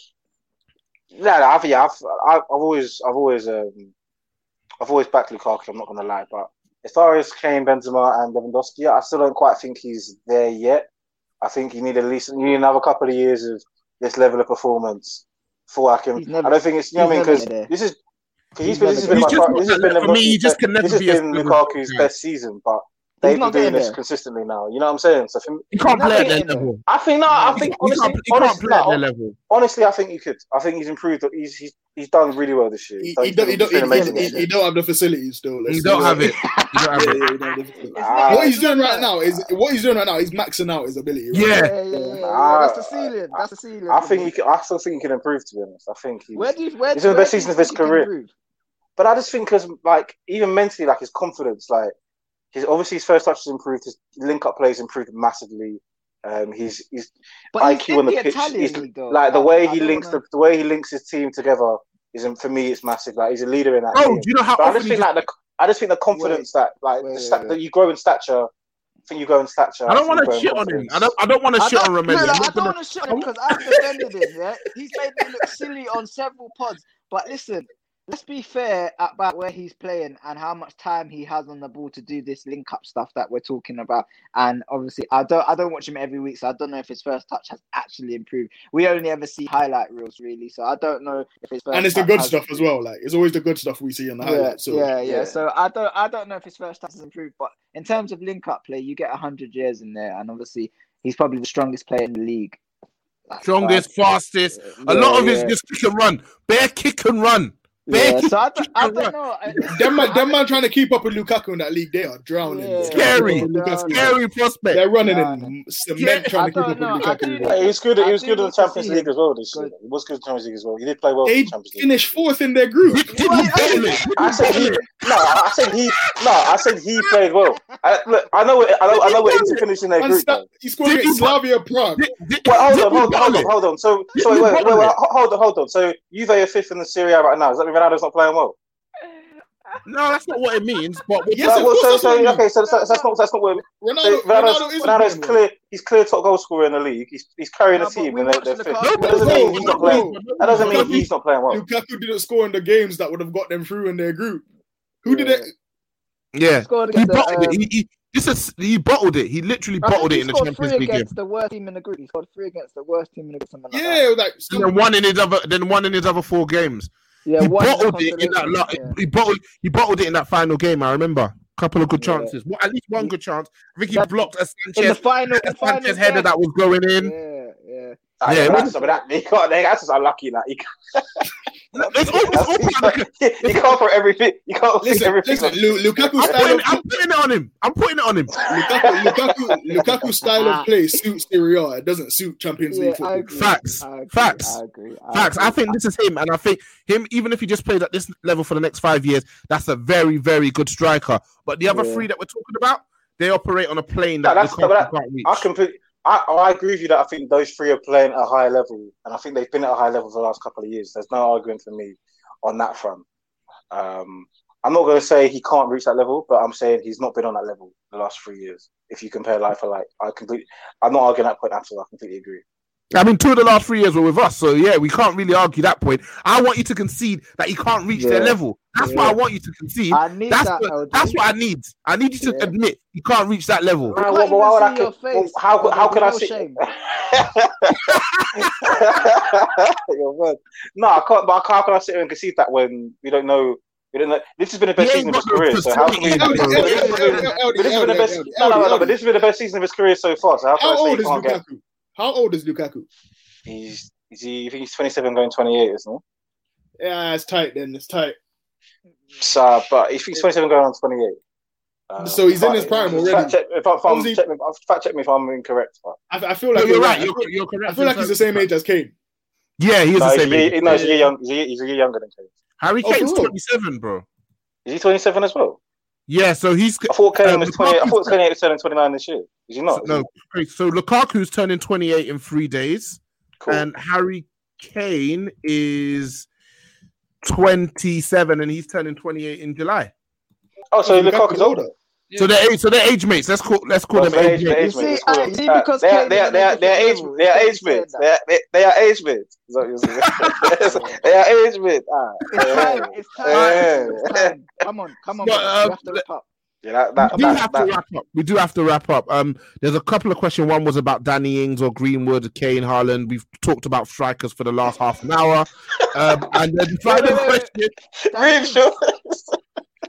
Yeah, no, I've, yeah, I've, I've, I've always, I've always, um, I've always backed Lukaku. I'm not gonna lie, but as far as Kane, Benzema, and Lewandowski, I still don't quite think he's there yet. I think you need at least you need another couple of years of this level of performance before I can. Never- I don't think it's you know what I mean because this is He's he's been this has been my He's this just has been for me, he just can never this be has as been Lukaku's best season, but He's they've been not doing this there. consistently now. You know what I'm saying? So for me, He can't play at not their level. I think no, I think can't, honestly, can't, he can't honestly, no, honestly, I think he could. I think he's improved. He's he's he's done really well this year. He, he, don't, he, don't, he, he, he, don't have the facilities still. let's You don't have it. You don't have Yeah, it. yeah, he don't have the facilities. It's not- What he's doing right now is what he's doing right now. He's maxing out his ability. Right Yeah. Yeah, yeah, yeah, yeah. Ah, That's the ceiling. That's the ceiling. I think me. he can, I still think he can improve. To be honest, I think he's. Where do you where, He's in the where best season of his think he can career. But I just think because like even mentally, like his confidence, like his obviously his first touch has improved. His link up plays improved massively. Um, he's he's But IQ he's on the the pitch. Italian He's, though. like the way I he don't links wanna- the, the way he links his team together is for me it's massive. Like he's a leader in that Bro, team. do you know how But I just think like the I just think the confidence that like wait, the wait, sta- wait. that you grow in stature. I think you grow in stature. I don't want to shit on him. I don't. I don't want to shit don't, on no, no, I'm I don't gonna. want to shit on him because I've defended him. Yeah, he's made me look silly on several pods. But listen, let's be fair about where he's playing and how much time he has on the ball to do this link up stuff that we're talking about. And obviously, I don't, I don't watch him every week, so I don't know if his first touch has actually improved. We only ever see highlight reels, really, so I don't know if his first And it's the good has stuff as well. Like it's always the good stuff we see in the Yeah, highlights. So yeah, yeah, Yeah. So I don't, I don't know if his first touch has improved, but in terms of link up play, you get hundred years in there, and obviously he's probably the strongest player in the league. Like, Strongest, fast. fastest. Yeah, A lot of his just kick and run. Bare kick and run. Bare Yeah, so I don't, I don't know. Them man, them man trying to keep up with Lukaku in that league, they are drowning. Yeah, Scary. yeah, yeah. Scary prospect. They're running Yeah, in cement Yeah, trying to keep up know. with Lukaku. do bro. Hey, he was good. He was good in the Champions League as well this year. He was good in the Champions League as well. He did play well in They the Champions League. finished fourth in their group. Did he Wait, bottle it? Did I said he. No, I said he. No, I said he played well. I, look, I know. It, I know. I know. We're into finishing their group. sta- though. he scored against Slavia Prague. Did, did, hold on, hold on, hold on, it? hold on. So, so wait, wait, wait, bottle wait, it? ho- hold on, hold on. So Juve are fifth in the Serie A right now. Does that mean Ronaldo's not playing well? No, that's not what it means. But Yes, Right, well, so, so it okay, so, so that's not that's not what. Ronaldo, So Ronaldo Ronaldo's, isn't Ronaldo's playing clear. He's clear top goal scorer in the league. He's he's carrying No, the team, and they're, they're the fifth. Lukaku That doesn't mean he's not playing. That doesn't mean he's not playing well. Lukaku didn't score in the games that would have got them through in their group. Who did Yeah. it? yeah, he bottled it. um, He, he, this is, he bottled it. He literally bottled he it in the scored Champions three League game. against the worst team in the group. He scored three against the worst team in the group. Something like Yeah, like And then one in his other, then one in his other four games. Yeah, he bottled it in that. consolation, la- yeah. He bottled. He bottled it in that final game. I remember. Couple of good Yeah. chances. Well, at least one good chance. I think he That- blocked a In the Sanchez, final, a the final Sanchez header game. that was going in. Yeah, yeah. Ah, Yeah, yeah, it but that's, that, he can't, that's just unlucky. Like, he can't, It's all, it's all part of you can't throw everything. You can't think Listen, everything. listen. on- Lu- Lukaku's I'm style putting, of I'm putting it on him. I'm putting it on him. Lukaku, Lukaku, Lukaku's style of ah. play suits Serie A. It doesn't suit Champions League I football. Facts. I agree, Facts. I agree. I Facts. agree. I think this is him, and I think him. Even if he just plays at this level for the next five years, that's a very, very good striker. But the other Yeah. three that we're talking about, they operate on a plane No, that that's- Lukaku but that- can't reach. I completely. I, I agree with you that I think those three are playing at a high level, and I think they've been at a high level for the last couple of years. There's no argument for me on that front. Um, I'm not going to say he can't reach that level, but I'm saying he's not been on that level the last three years. If you compare life for like, I completely. I'm not arguing that point at all. I completely agree. I mean, two of the last three years were with us, so yeah, we can't really argue that point. I want you to concede that he can't reach their level. That's what I want you to concede. I need That's that. what, that's what I need. I need you to Yeah. admit he can't reach that level. Right, can't well, why would I your well, how but how there'll could I no see? shame. Your word. No, I can't. But I can't, how can I sit here and concede that when we don't know? We don't know. This has been the best season of his career. So how can we? But this has been- but this has been the best. No, no, no. But this has been the best season of his career so far. So how can I say old he is can't get? Lukaku? How old is Lukaku? He's is he? Think he's 27, going 28, isn't Yeah, it's tight then. It's tight. he? So, but if he's 27, going on 28. Uh, So he's in his prime already. Fact check, if, I- if I'm, he- check me, fact check me if I'm incorrect. But I, I feel No, like you're right. I You're, feel, you're correct. I feel like he's the same age as Kane. Yeah, he is no, the same a year, age. no, he's a year young. He's a year, he's a year younger than Kane. Harry Oh, Kane's for real? 27, bro. Is he 27 as well? Yeah, so he's I thought Kane Um, was 28. I thought Kane was turning 29 this year. Is he not? no. okay, So Lukaku's turning 28 in three days, Cool. and Harry Kane is 27, and he's turning 28 in July. oh, so Oh, Lukaku's older. So they're age, so they're age mates. Let's call let's call them age age- mates. they're age see, mates. Cool. see, Uh, because they are they are they are they are age they are age mates. They are they, they are age mates. Is what you're saying. they are age mates. Ah, It's time. It's time. Yeah. It's time. Come on, come on. But, man. um, we have to wrap up. Yeah, that, that, we do that, have that, to wrap up. We do have to wrap up. Um, there's a couple of questions. One was about Danny Ings or Greenwood, Kane, Haaland. We've talked about strikers for the last half an hour. Um, and then the final question, Reeve, sure.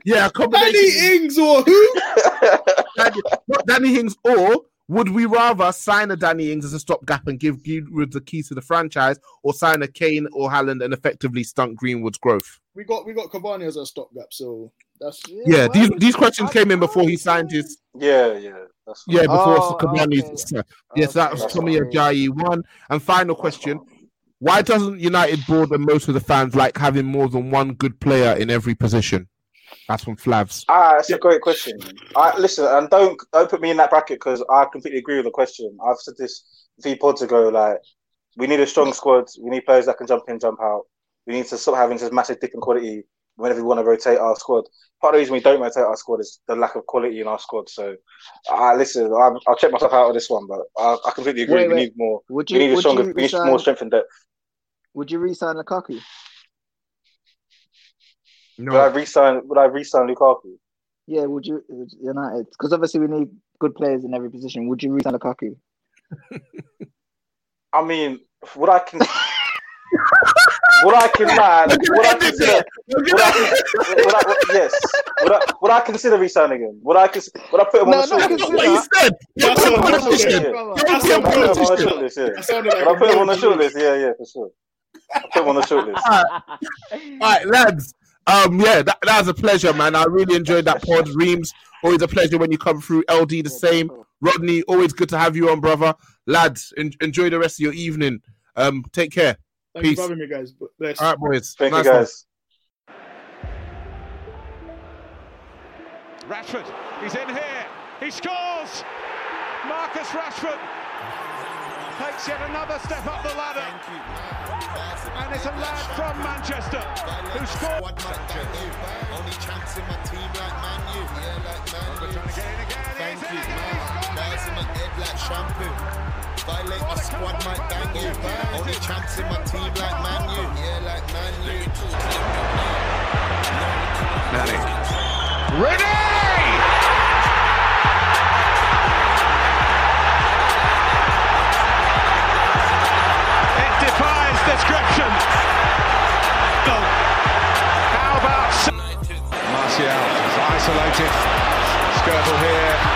Yeah, a Danny combination. Ings or who? Danny, not Danny Ings, or would we rather sign a Danny Ings as a stopgap and give Greenwood the keys to the franchise, or sign a Kane or Haaland and effectively stunt Greenwood's growth? We got we got Cavani as a stopgap, so that's Yeah, why these these questions came in before he signed his yeah, yeah. That's yeah before Oh, Cavani's. okay. Yes, that was That's Tommy fine. Ajayi one. And final question: Why doesn't United board and most of the fans like having more than one good player in every position? That's from Flavs. Ah, that's a great question. I listen and don't don't put me in that bracket because I completely agree with the question. I've said this a few pods ago. Like, we need a strong squad. We need players that can jump in, jump out. We need to stop having this massive dip in quality whenever we want to rotate our squad. Part of the reason we don't rotate our squad is the lack of quality in our squad. So, I listen. I'm, I'll check myself out of this one, but I, I completely agree. Wait, we wait. need more. Would We you? need a stronger. you We need more strength and depth. Would you resign Lukaku? Would I resign? Would I resign Lukaku? Yeah. Would you? United? Because obviously we need good players in every position. Would you resign Lukaku? I mean, would I can? would I can like, Would I consider? Would I, would I, would- yes. Would I, would I consider resigning him? Would I? cons- Would I put him No, on the no, short consider- list? what you said. You're a I'm politician. You're a That's I'll what put him on the politician. short list. Yeah. that sounded Would I a put him on the very short list? Yeah, yeah, for sure. I'll put him on the short list. All right, lads. Um, yeah, that, that was a pleasure, man. I really enjoyed that pod. Reams, always a pleasure when you come through. LD, the same. Rodney, always good to have you on, brother. Lads, en- enjoy the rest of your evening. Um, take care. Thank you for having me, guys. Bless. All right, boys. Thank Nice you, one. guys. Rashford, he's in here. He scores. Marcus Rashford takes yet another step up the ladder. And it's a lad from Manchester who scored. Squad might bang you. Only chance in my team like Man U. Yeah, like Man U. Trying to get in again. Thank He's in you, again. man. He's in my head like shampoo. Violate my squad might bang you. Only chance in my team like Man U. Yeah, like Man U. It defies description. How about... Martial is isolated. Skirtle here.